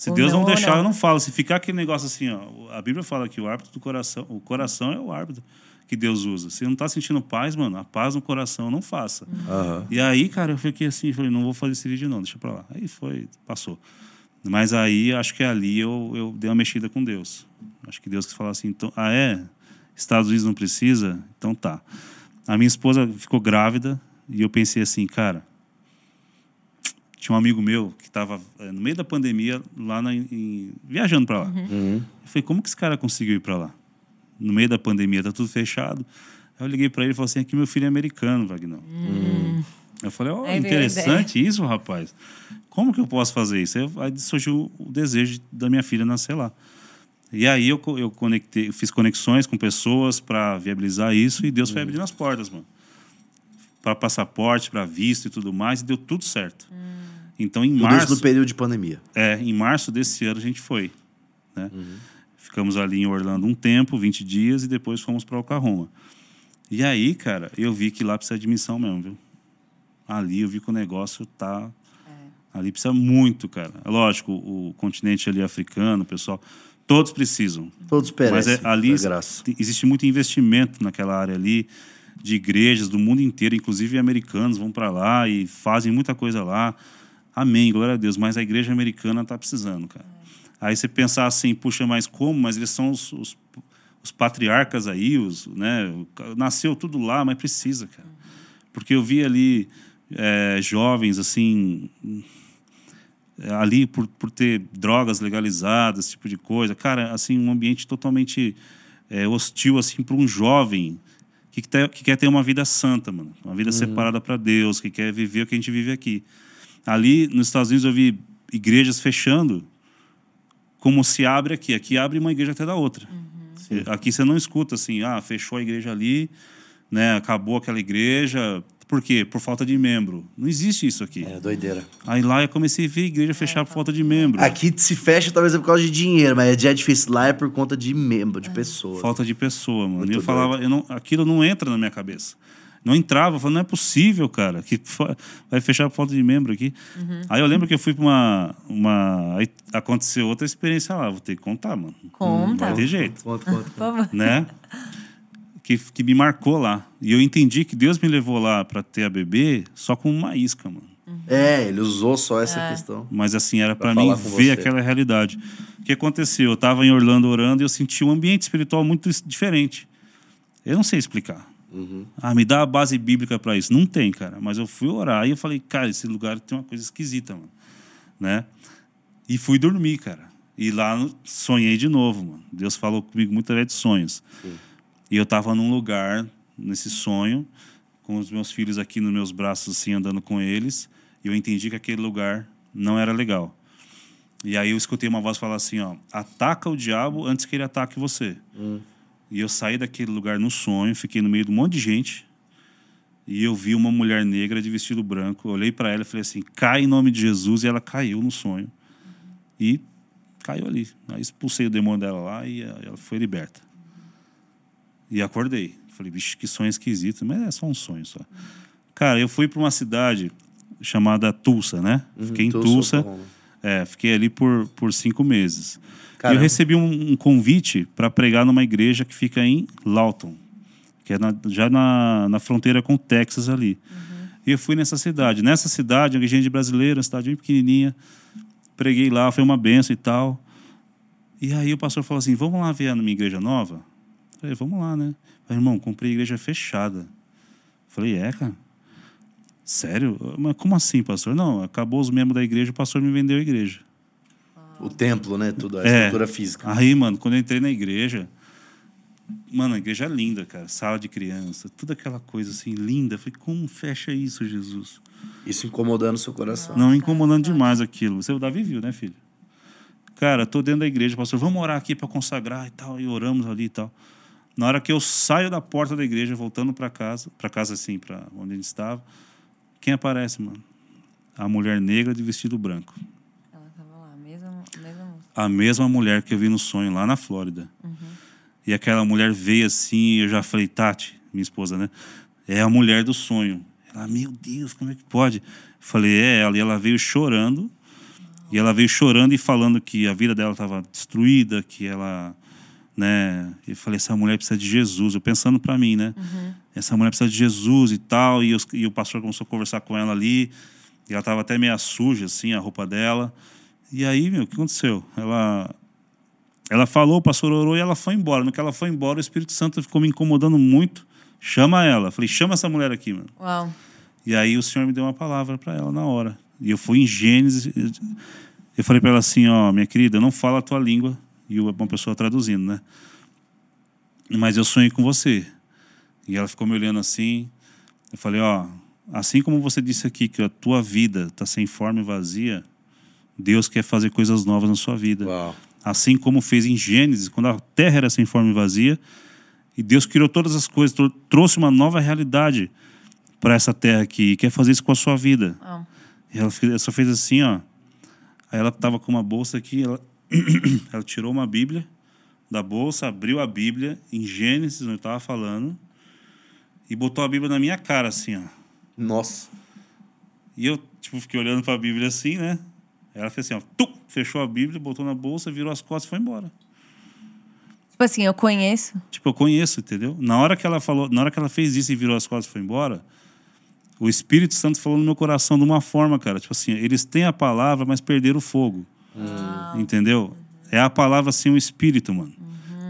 Se Ou Deus não, ou deixar, não. eu não falo. Se ficar aquele negócio assim, ó, a Bíblia fala que o árbitro do coração, o coração é o árbitro que Deus usa. Se não tá sentindo paz, mano, a paz no coração não faça. Aham. E aí, cara, eu fiquei assim, falei, não vou fazer esse vídeo não, deixa pra lá. Aí foi, passou. Mas aí, acho que ali eu, eu dei uma mexida com Deus. Acho que Deus quis falar assim, então, ah é? Estados Unidos não precisa? Então tá. A minha esposa ficou grávida e eu pensei assim, cara, tinha um amigo meu que estava no meio da pandemia lá na, em- viajando para lá. Uhum. Eu falei, como que esse cara conseguiu ir para lá? No meio da pandemia, tá tudo fechado. Aí eu liguei para ele e falei assim, aqui meu filho é americano, Vagnão. Eu falei, ó, veio a interessante isso, rapaz. Como que eu posso fazer isso? Aí, surgiu o desejo da minha filha nascer lá. E aí eu, eu conectei, eu fiz conexões com pessoas para viabilizar isso e Deus foi abrindo as portas, mano. Para passaporte, para visto e tudo mais, e deu tudo certo. Então em Tudo março, isso no período de pandemia. é, em março desse ano a gente foi. Né? Ficamos ali em Orlando um tempo, 20 dias, e depois fomos para Oklahoma. E aí, cara, eu vi que lá precisa de missão mesmo, viu? Ali eu vi que o negócio tá. Ali precisa muito, cara. É Lógico, o continente ali africano, o pessoal, todos precisam. Todos Mas perecem. é, ali existe muito investimento naquela área ali, de igrejas do mundo inteiro, inclusive americanos vão para lá e fazem muita coisa lá. Amém, glória a Deus. Mas a igreja americana está precisando, cara. Aí você pensar assim, puxa, mas como? Mas eles são os, os, os patriarcas aí, os, né? Nasceu tudo lá, mas precisa, cara. Porque eu vi ali é, jovens assim é, ali por, por ter drogas legalizadas, esse tipo de coisa. Cara, assim, um ambiente totalmente é, hostil assim para um jovem que, quer- que quer ter uma vida santa, mano, uma vida separada para Deus, que quer viver o que a gente vive aqui. Ali nos Estados Unidos eu vi igrejas fechando como se abre aqui. Aqui abre uma igreja até da outra. Aqui você não escuta assim, ah, fechou a igreja ali, né, acabou aquela igreja. Por quê? Por falta de membro. Não existe isso aqui. É doideira. Aí lá eu comecei a ver a igreja fechar por falta de membro. Aqui se fecha talvez é por causa de dinheiro, mas é difícil. Lá é por conta de membro, de pessoa. Falta de pessoa, mano. Muito e eu falava, eu não, aquilo não entra na minha cabeça. Não entrava, eu falava, não é possível, cara, que vai fechar por falta de membro aqui. Aí eu lembro que eu fui pra uma, uma. Aí aconteceu outra experiência lá, vou ter que contar, mano. Conta. Não vai ter jeito. Conta, conta. Favor. né? que, que me marcou lá. E eu entendi que Deus me levou lá para ter a bebê só com uma isca, mano. É, ele usou só essa questão. Mas assim, era Pra para mim ver você. aquela realidade. O que aconteceu? Eu estava em Orlando orando e eu senti um ambiente espiritual muito diferente. Eu não sei explicar. Uhum. Ah, me dá a base bíblica para isso. Não tem, cara. Mas eu fui orar e eu falei, cara, esse lugar tem uma coisa esquisita, mano. Né? E fui dormir, cara. E lá sonhei de novo, mano. Deus falou comigo muitas vezes de sonhos. E eu tava num lugar, nesse sonho, com os meus filhos aqui nos meus braços, assim, andando com eles. E eu entendi que aquele lugar não era legal. E aí eu escutei uma voz falar assim, ó, ataca o diabo antes que ele ataque você. E eu saí daquele lugar no sonho, fiquei no meio de um monte de gente. E eu vi uma mulher negra de vestido branco. Eu olhei para ela e falei assim: cai em nome de Jesus. E ela caiu no sonho. E caiu ali. Aí expulsei o demônio dela lá e ela foi liberta. E acordei. Falei, bicho, que sonho esquisito. Mas é só um sonho só. Cara, eu fui para uma cidade chamada Tulsa, né? Fiquei em Tulsa, Tulsa. É, fiquei ali por, por cinco meses. E Caramba. eu recebi um, um convite para pregar numa igreja que fica em Lawton, que é na- já na, na fronteira com o Texas ali. E eu fui nessa cidade. Nessa cidade, uma igreja brasileira, uma cidade bem pequenininha. Preguei lá, foi uma benção e tal. E aí o pastor falou assim: vamos lá ver a minha igreja nova? Falei, vamos lá, né? Falei, irmão, comprei igreja fechada. Falei, é, cara? Sério? Mas como assim, pastor? Não, acabou os membros da igreja, o pastor me vendeu a igreja. O templo, né? Tudo, a É. estrutura física. Aí, mano, quando eu entrei na igreja, mano, a igreja é linda, cara, sala de criança, tudo aquela coisa assim linda. Eu Falei, como fecha isso, Jesus? Isso incomodando seu coração. Não, incomodando demais aquilo. Você, o Davi viu, né, filho? Cara, tô dentro da igreja, pastor, vamos orar aqui para consagrar e tal, e oramos ali e tal. Na hora que eu saio da porta da igreja, voltando para casa, para casa assim, para onde a gente estava, quem aparece, mano? A mulher negra de vestido branco. Ela tava lá, a mesma mulher que eu vi no sonho lá na Flórida. E aquela mulher veio assim, e eu já falei, Tati, minha esposa, né? É a mulher do sonho. Ela, meu Deus, como é que pode? Falei, é ela. E ela veio chorando. E ela veio chorando e falando que a vida dela estava destruída, que ela, né? Eu falei, essa mulher precisa de Jesus. Eu pensando para mim, né? Essa mulher precisa de Jesus e tal. E, os- e o pastor começou a conversar com ela ali. E ela estava até meio suja, assim, a roupa dela. E aí, meu, o que aconteceu? Ela ela falou, o pastor orou e ela foi embora. No que ela foi embora, o Espírito Santo ficou me incomodando muito. Chama ela. Falei, chama essa mulher aqui, mano. Uau. E aí o Senhor me deu uma palavra para ela na hora. E eu fui em Gênesis. Eu falei para ela assim, ó, minha querida, não fala a tua língua. E uma pessoa traduzindo, né? Mas eu sonhei com você. E ela ficou me olhando assim. Eu falei, ó, assim como você disse aqui que a tua vida está sem forma e vazia, Deus quer fazer coisas novas na sua vida. Uau. Assim como fez em Gênesis, quando a terra era sem forma e vazia, e Deus criou todas as coisas, trou- trouxe uma nova realidade para essa terra aqui, e quer fazer isso com a sua vida. Uau. E ela, fez- ela só fez assim, ó. Aí ela estava com uma bolsa aqui, ela, *clears throat* ela tirou uma Bíblia da bolsa, abriu a Bíblia em Gênesis, onde eu estava falando, e botou a Bíblia na minha cara, assim, ó. Nossa. E eu, tipo, fiquei olhando para a Bíblia assim, né? Ela fez assim, ó, tum, fechou a Bíblia, botou na bolsa, virou as costas e foi embora. Tipo assim, eu conheço. Tipo, eu conheço, entendeu? Na hora que ela falou, na hora que ela fez isso e virou as costas e foi embora, o Espírito Santo falou no meu coração de uma forma, cara, tipo assim, eles têm a palavra, mas perderam o fogo. Entendeu? É a palavra sem o espírito, mano.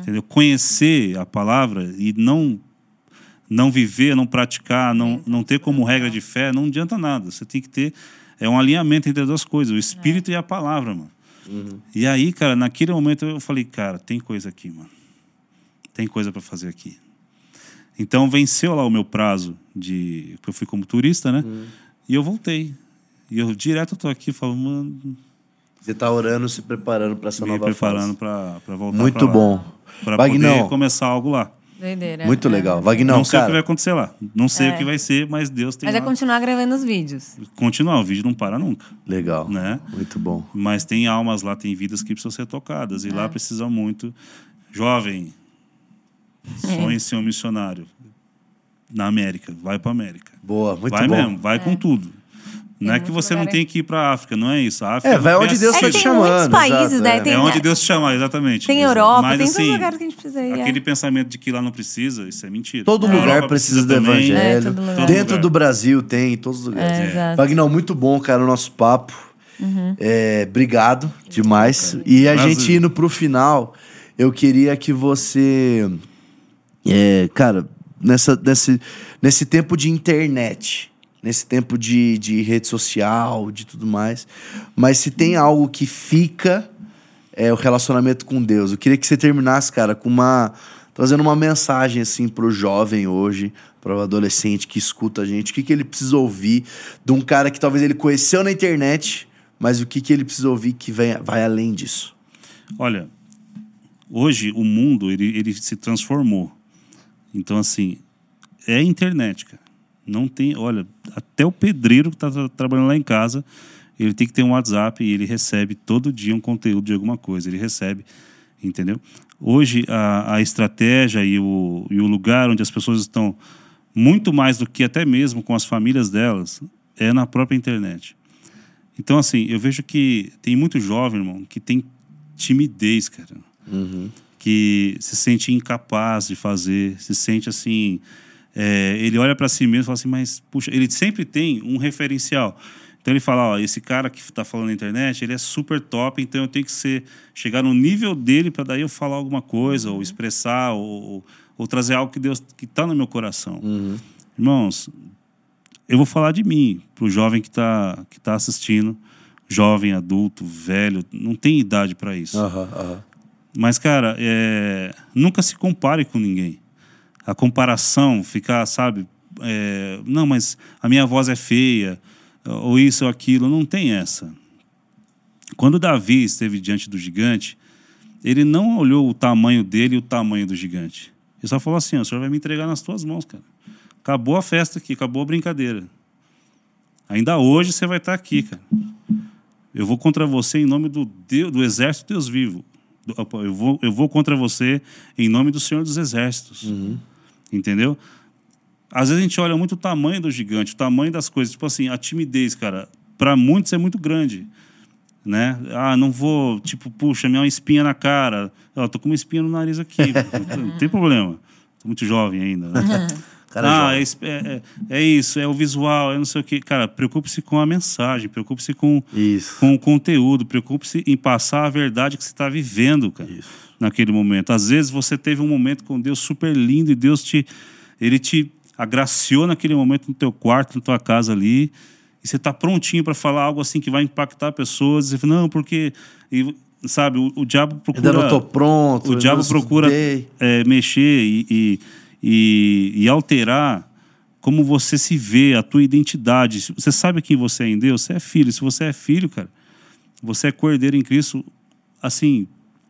Entendeu? Conhecer a palavra e não não viver, não praticar, não, não ter como regra de fé, não adianta nada. Você tem que ter é um alinhamento entre as duas coisas, o espírito e a palavra, mano. E aí, cara, naquele momento eu falei, cara, tem coisa aqui, mano. Tem coisa para fazer aqui. Então venceu lá o meu prazo de. Eu fui como turista, né? E eu voltei. E eu direto tô aqui falando, mano, Você tá orando, se preparando para essa me nova preparando fase. para voltar Muito pra lá. bom. Pra Vagnão. poder começar algo lá. Doideira. Muito É. legal. Vagnão, Não, sei o que vai cara. acontecer lá. Não sei É. o que vai ser, mas Deus tem Mas é continuar gravando os vídeos. Continuar, o vídeo não para nunca, Legal. né? Muito bom. Mas tem almas lá, tem vidas que precisam ser tocadas. E É. lá precisa muito. Jovem, sonhe ser um missionário na América. Vai para América. Boa, muito vai bom. mesmo, vai com tudo. Não é, que você não tem que ir pra África, não é isso. A África É, vai onde Deus É foi que te tem muitos chamando. países, exato, né? é. Tem- É onde Deus te chamar, exatamente. Tem Europa, Mas, tem todos assim, os lugares que a gente precisa ir. é. Aquele pensamento de que lá não precisa, isso é mentira. Todo A lugar Europa precisa do também. evangelho. É, todo lugar. Dentro lugar. do Brasil tem, em todos os lugares. É. Vagnão, muito bom, cara, o nosso papo. É, obrigado demais. E a Prazer. gente indo pro final, eu queria que você. é, cara, nessa, nesse, nesse tempo de internet, nesse tempo de, de rede social, de tudo mais, mas se tem algo que fica, é o relacionamento com Deus. Eu queria que você terminasse, cara, com uma. trazendo uma mensagem, assim, pro jovem hoje, pro adolescente que escuta a gente. O que, que ele precisa ouvir de um cara que talvez ele conheceu na internet, mas o que, que ele precisa ouvir que vem, vai além disso? Olha, hoje o mundo ele, ele se transformou. Então, assim, é internet, cara. Não tem. Olha, até o pedreiro que está trabalhando lá em casa, ele tem que ter um WhatsApp e ele recebe todo dia um conteúdo de alguma coisa. Ele recebe, entendeu? Hoje, a, a estratégia e o, e o lugar onde as pessoas estão, muito mais do que até mesmo com as famílias delas, é na própria internet. Então, assim, eu vejo que tem muito jovem, irmão, que tem timidez, cara. Que se sente incapaz de fazer, se sente assim. É, ele olha para si mesmo e fala assim, mas, puxa, ele sempre tem um referencial. Então ele fala, ó, esse cara que está falando na internet, ele é super top, então eu tenho que ser chegar no nível dele para daí eu falar alguma coisa, ou expressar, ou, ou, ou trazer algo que Deus que está no meu coração. Irmãos, eu vou falar de mim, para o jovem que está que tá assistindo, jovem, adulto, velho, não tem idade para isso. Mas, cara, é, nunca se compare com ninguém. A comparação, ficar, sabe, é, não, mas a minha voz é feia, ou isso ou aquilo, não tem essa. Quando Davi esteve diante do gigante, ele não olhou o tamanho dele e o tamanho do gigante. Ele só falou assim: o senhor vai me entregar nas tuas mãos, cara. Acabou a festa aqui, acabou a brincadeira. Ainda hoje você vai estar aqui, cara. Eu vou contra você em nome do, Deus, do exército de Deus vivo. Eu vou, eu vou contra você em nome do Senhor dos Exércitos. Entendeu? Às vezes a gente olha muito o tamanho do gigante, o tamanho das coisas. Tipo assim, a timidez, cara, para muitos é muito grande. Né? Ah, não vou, tipo, puxa, minha espinha na cara. Eu tô com uma espinha no nariz aqui. *laughs* não tem problema. Tô muito jovem ainda. Né? *laughs* Cara ah, jovem. é, é- é- é isso, é o visual, é não sei o quê. Cara, preocupe-se com a mensagem, preocupe-se com, Isso. com o conteúdo, preocupe-se em passar a verdade que você está vivendo, cara, naquele momento. Às vezes você teve um momento com Deus super lindo e Deus te, ele te agraciou naquele momento no teu quarto, na tua casa ali, e você está prontinho para falar algo assim que vai impactar pessoas. E você fala, não, porque e, sabe, o, o diabo procura Ainda não tô pronto. o diabo procura é, mexer e, e, e, e alterar como você se vê, a tua identidade. Você sabe quem você é em Deus? Você é filho. Se você é filho, cara, você é cordeiro em Cristo, assim,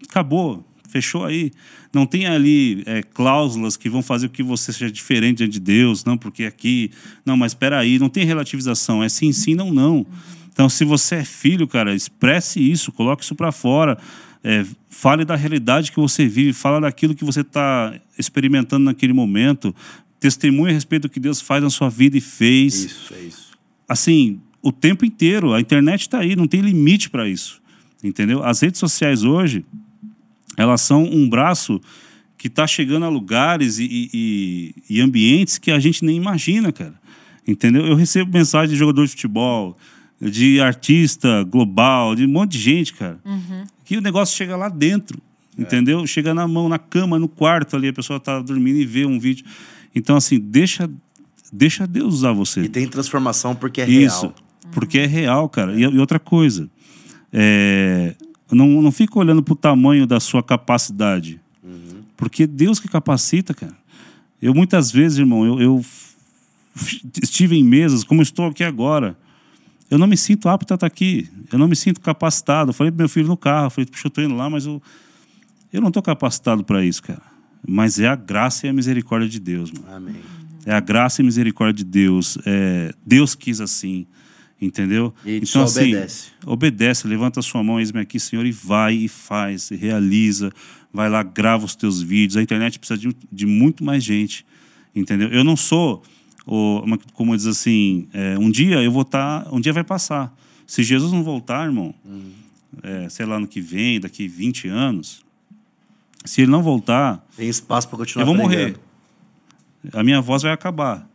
acabou. Fechou aí. Não tem ali é, cláusulas que vão fazer com que você seja diferente de Deus, não, porque aqui. Não, mas espera aí, não tem relativização. É sim, sim, não, não. Então, se você é filho, cara, expresse isso, coloque isso para fora. É, fale da realidade que você vive, fala daquilo que você está experimentando naquele momento. Testemunhe a respeito do que Deus faz na sua vida e fez Isso, é isso. assim, o tempo inteiro. A internet está aí, não tem limite para isso. Entendeu? As redes sociais hoje, elas são um braço que está chegando a lugares e, e- e- ambientes que a gente nem imagina, cara. Entendeu? Eu recebo mensagem de jogador de futebol, de artista global, de um monte de gente, cara. Que o negócio chega lá dentro, entendeu? Chega na mão, na cama, no quarto ali, a pessoa está dormindo e vê um vídeo. Então, assim, deixa, deixa Deus usar você. E tem transformação porque é Isso, real. porque é real, cara. E, e outra coisa, é, não, não fica olhando pro tamanho da sua capacidade. Porque Deus que capacita, cara. Eu muitas vezes, irmão, eu, eu estive em mesas, como estou aqui agora. Eu não me sinto apto a estar aqui. Eu não me sinto capacitado. Eu falei pro meu filho no carro, eu falei, puxa, eu tô indo lá, mas eu, eu não estou capacitado para isso, cara. Mas é a graça e a misericórdia de Deus, mano. Amém. É a graça e misericórdia de Deus. É, Deus quis assim. Entendeu? E ele só obedece. obedece, levanta a sua mão, eis-me aqui, Senhor, e vai e faz, e realiza. Vai lá, grava os teus vídeos. A internet precisa de, de muito mais gente. Entendeu? Eu não sou ou, como diz assim, é, um dia eu vou estar, um dia vai passar. Se Jesus não voltar, irmão, é, sei lá, no que vem, daqui 20 anos, se ele não voltar, Tem espaço pra continuar eu vou morrer. A minha voz vai acabar.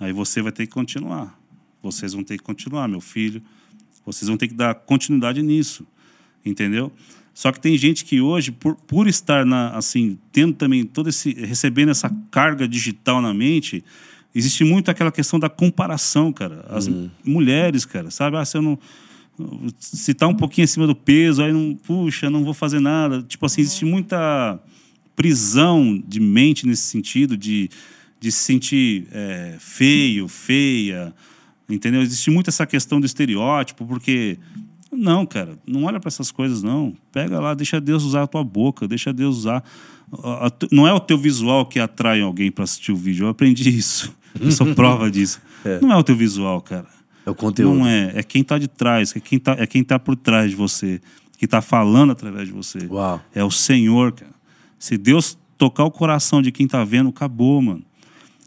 Aí você vai ter que continuar. Vocês vão ter que continuar, meu filho. Vocês vão ter que dar continuidade nisso. Entendeu? Só que tem gente que hoje, por, por estar na, assim, tendo também todo esse. recebendo essa carga digital na mente, existe muito aquela questão da comparação, cara. As mulheres, cara, sabe? Ah, se eu não. Se tá um pouquinho acima do peso, aí não. Puxa, não vou fazer nada. Tipo assim, existe muita prisão de mente nesse sentido, de, de se sentir é, feio, feia, entendeu? Existe muito essa questão do estereótipo, porque não, cara, não olha para essas coisas não. Pega lá, deixa Deus usar a tua boca, deixa Deus usar. a- a tu- Não é o teu visual que atrai alguém para assistir o vídeo. Eu aprendi isso. Eu sou prova *laughs* disso. Não é o teu visual, cara. É o conteúdo. Não é. É quem tá de trás, é quem tá, é quem tá por trás de você, que tá falando através de você. Uau. É o Senhor, cara. Se Deus tocar o coração de quem tá vendo, acabou, mano.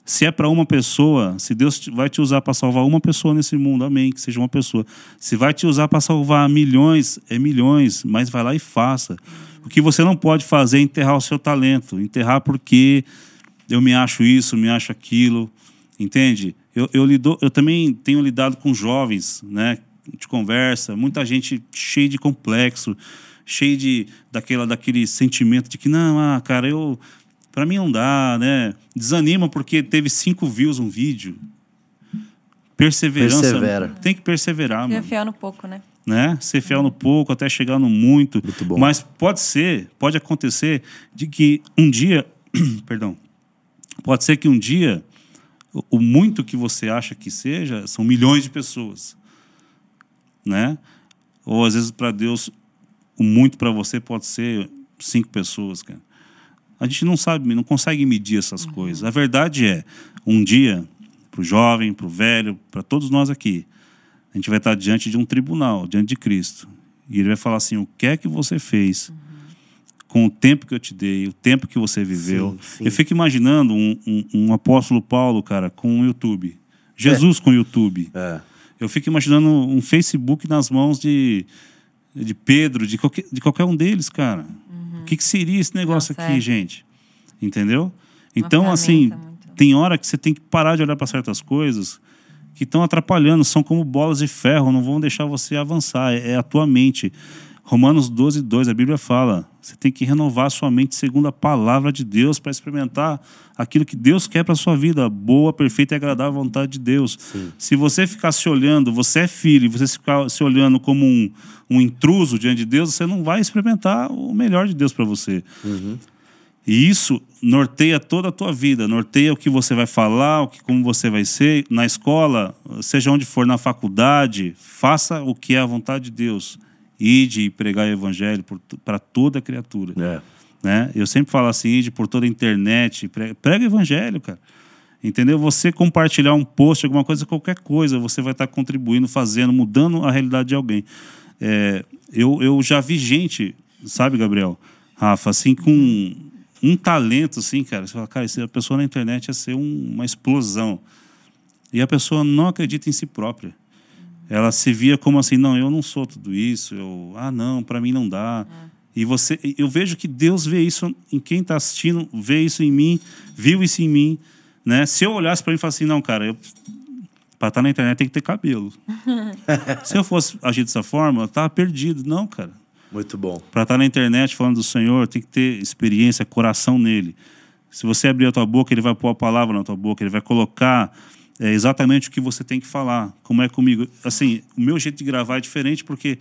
Se é para uma pessoa, se Deus vai te usar para salvar uma pessoa nesse mundo, amém, que seja uma pessoa. Se vai te usar para salvar milhões, é milhões, mas vai lá e faça. O que você não pode fazer é enterrar o seu talento, enterrar porque eu me acho isso, me acho aquilo, entende? Eu, eu, lido, eu também tenho lidado com jovens, né? De conversa, muita gente cheia de complexo, cheia de daquela, daquele sentimento de que não, ah, cara, eu para mim não dá, né? Desanima porque teve cinco views um vídeo. Perseverança. Persevera. Tem que perseverar, mano fiel no pouco, né? né? Ser fiel no pouco até chegar no muito. Muito bom. Mas pode ser, pode acontecer de que um dia, *clears throat* perdão, pode ser que um dia o- o muito que você acha que seja são milhões de pessoas, né? Ou às vezes para Deus o muito para você pode ser cinco pessoas, cara. A gente não sabe, não consegue medir essas coisas. A verdade é, um dia, para o jovem, para o velho, para todos nós aqui, a gente vai estar diante de um tribunal, diante de Cristo. E ele vai falar assim: o que é que você fez com o tempo que eu te dei, o tempo que você viveu? Sim, sim. Eu fico imaginando um, um- um apóstolo Paulo, cara, com o YouTube. Jesus com o YouTube. É. Eu fico imaginando um Facebook nas mãos de, de Pedro, de qualquer, de qualquer um deles, cara. O que, que seria esse negócio Nossa, aqui, é. gente? Entendeu? Então, assim, muito. tem hora que você tem que parar de olhar para certas coisas que estão atrapalhando, são como bolas de ferro, não vão deixar você avançar. É, é a tua mente. Romanos 12, 2, a Bíblia fala: você tem que renovar a sua mente segundo a palavra de Deus para experimentar aquilo que Deus quer para sua vida, boa, perfeita e agradável vontade de Deus. Se você ficar se olhando, você é filho, e você ficar se olhando como um, um intruso diante de Deus, você não vai experimentar o melhor de Deus para você. E isso norteia toda a tua vida, norteia o que você vai falar, o que, como você vai ser na escola, seja onde for, na faculdade, faça o que é a vontade de Deus. Ide e pregar o evangelho para toda criatura. É. Né? Eu sempre falo assim, ide por toda a internet, prega, prega o evangelho, cara. Entendeu? Você compartilhar um post, alguma coisa, qualquer coisa, você vai estar contribuindo, fazendo, mudando a realidade de alguém. É, eu, eu já vi gente, sabe, Gabriel? Rafa, assim, com um talento, assim, cara. Você fala, cara, essa pessoa na internet ia ser um- uma explosão. E a pessoa não acredita em si própria. Ela se via como assim, não, eu não sou tudo isso, eu, ah, não, para mim não dá. E você, eu vejo que Deus vê isso em quem está assistindo, vê isso em mim, viu isso em mim, né? Se eu olhasse para mim e falasse assim, não, cara, eu para estar na internet tem que ter cabelo. *laughs* Se eu fosse agir dessa forma, eu tava perdido. Não, cara. Muito bom. Para estar na internet falando do Senhor, tem que ter experiência, coração nele. Se você abrir a tua boca, ele vai pôr a palavra na tua boca, ele vai colocar é, exatamente o que você tem que falar. Como é comigo. Assim, o meu jeito de gravar é diferente porque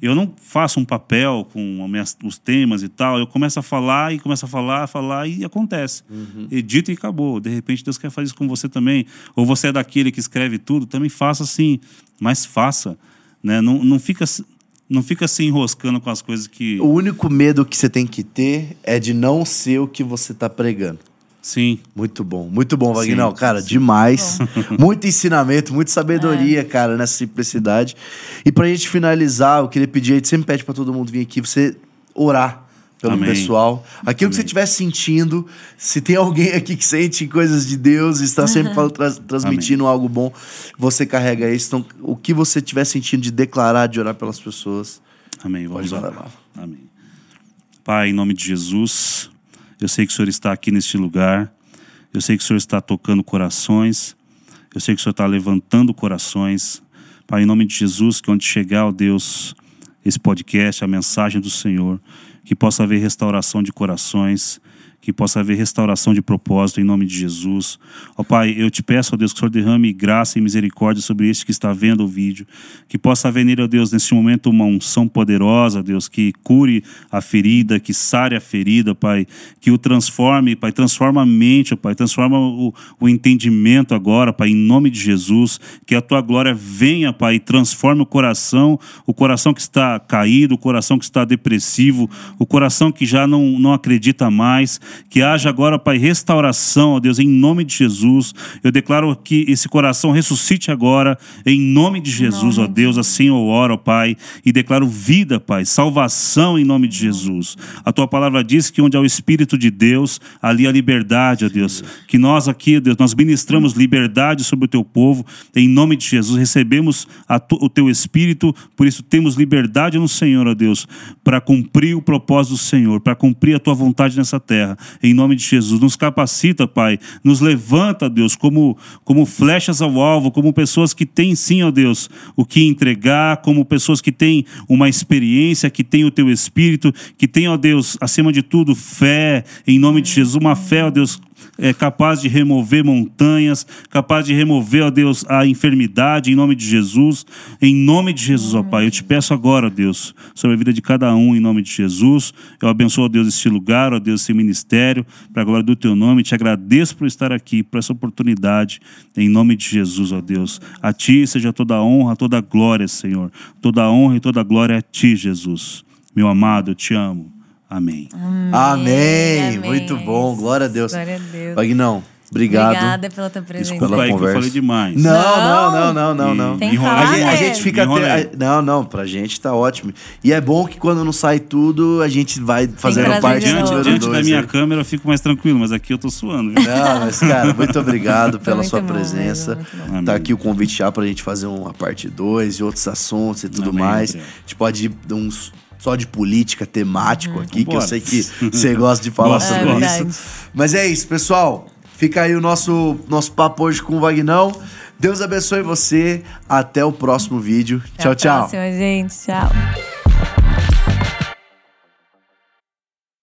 eu não faço um papel com as minhas- os temas e tal. Eu começo a falar e começo a falar, falar e acontece. Edita e acabou. De repente Deus quer fazer isso com você também. Ou você é daquele que escreve tudo, também faça assim. Mas faça. Né? Não, não fica se- não fica se enroscando com as coisas que. O único medo que você tem que ter é de não ser o que você tá pregando. Sim. Muito bom, muito bom, Vagnão. Sim, Cara, demais. *laughs* muito ensinamento, muita sabedoria, cara, nessa simplicidade. E pra gente finalizar, eu queria pedir, a gente sempre pede pra todo mundo vir aqui, você orar. pelo Amém. pessoal. Aquilo que você estiver sentindo, se tem alguém aqui que sente coisas de Deus e está sempre *laughs* falando, tra- transmitindo algo bom, você carrega isso. Então, o que você estiver sentindo de declarar, de orar pelas pessoas, Amém. Vamos Pode orar. Amém. Pai, em nome de Jesus, eu sei que o Senhor está aqui neste lugar. Eu sei que o Senhor está tocando corações. Eu sei que o Senhor está levantando corações. Pai, em nome de Jesus, que onde chegar, ó Deus, esse podcast, a mensagem do Senhor, que possa haver restauração de corações, que possa haver restauração de propósito em nome de Jesus. Ó Pai, eu te peço, ó Deus, que o Senhor derrame graça e misericórdia sobre este que está vendo o vídeo, que possa haver nele, ó Deus, neste momento uma unção poderosa, Deus, que cure a ferida, que sare a ferida, Pai, que o transforme, Pai, transforma a mente, ó Pai, transforma o, o entendimento agora, Pai, em nome de Jesus, que a tua glória venha, Pai, e transforme o coração, o coração que está caído, o coração que está depressivo, o coração que já não, não acredita mais, que haja agora, Pai, restauração, ó Deus, em nome de Jesus. Eu declaro que esse coração ressuscite agora, em nome de Jesus, ó Deus, assim eu oro, ó Pai, e declaro vida, Pai, salvação em nome de Jesus. A tua palavra diz que onde há o Espírito de Deus, ali há liberdade, ó Deus. Que nós aqui, ó Deus, nós ministramos liberdade sobre o teu povo, em nome de Jesus. Recebemos o teu Espírito, por isso temos liberdade no Senhor, ó Deus, para cumprir o propósito do Senhor, para cumprir a tua vontade nessa terra, em nome de Jesus. Nos capacita, Pai, nos levanta, Deus, como, como flechas ao alvo, como pessoas que têm sim, ó Deus, o que entregar, como pessoas que têm uma experiência, que têm o teu Espírito, que têm, ó Deus, acima de tudo, fé, em nome de Jesus, uma fé, ó Deus, é capaz de remover montanhas, capaz de remover, ó Deus, a enfermidade, em nome de Jesus. Em nome de Jesus, ó Pai, eu te peço agora, ó Deus, sobre a vida de cada um, em nome de Jesus. Eu abençoo, ó Deus, este lugar, ó Deus, esse ministério, para a glória do teu nome. Te agradeço por estar aqui, por essa oportunidade, em nome de Jesus, ó Deus. A ti seja toda a honra, toda a glória, Senhor. Toda a honra e toda a glória a ti, Jesus. Meu amado, eu te amo. Amém. Amém. amém. Muito bom. Glória a Deus. Glória a Deus. Vagnão, obrigado. Obrigada pela tua presença. Desculpa Pela aí que eu conversa. falei demais. Não, não, Não. não, não, não, não. Tem enrolei. A gente, a mesmo. gente fica. Até- não, não, pra gente tá ótimo. E é bom que quando não sai tudo, a gente vai fazendo parte de do. Diante, diante da dois minha aí. câmera eu fico mais tranquilo, mas aqui eu tô suando. viu? Não, mas, cara, muito obrigado pela muito sua bom, presença. bom. Tá Amém. aqui o convite já pra gente fazer uma parte 2 e outros assuntos e tudo Amém, mais. A gente pode ir uns só de política temático aqui, que eu sei que você gosta de falar *laughs* Gosto, sobre. É isso. Mas é isso, pessoal. Fica aí o nosso, nosso papo hoje com o Vagnão. Deus abençoe você. Até o próximo vídeo. Até tchau, a tchau. Próxima, gente. Tchau.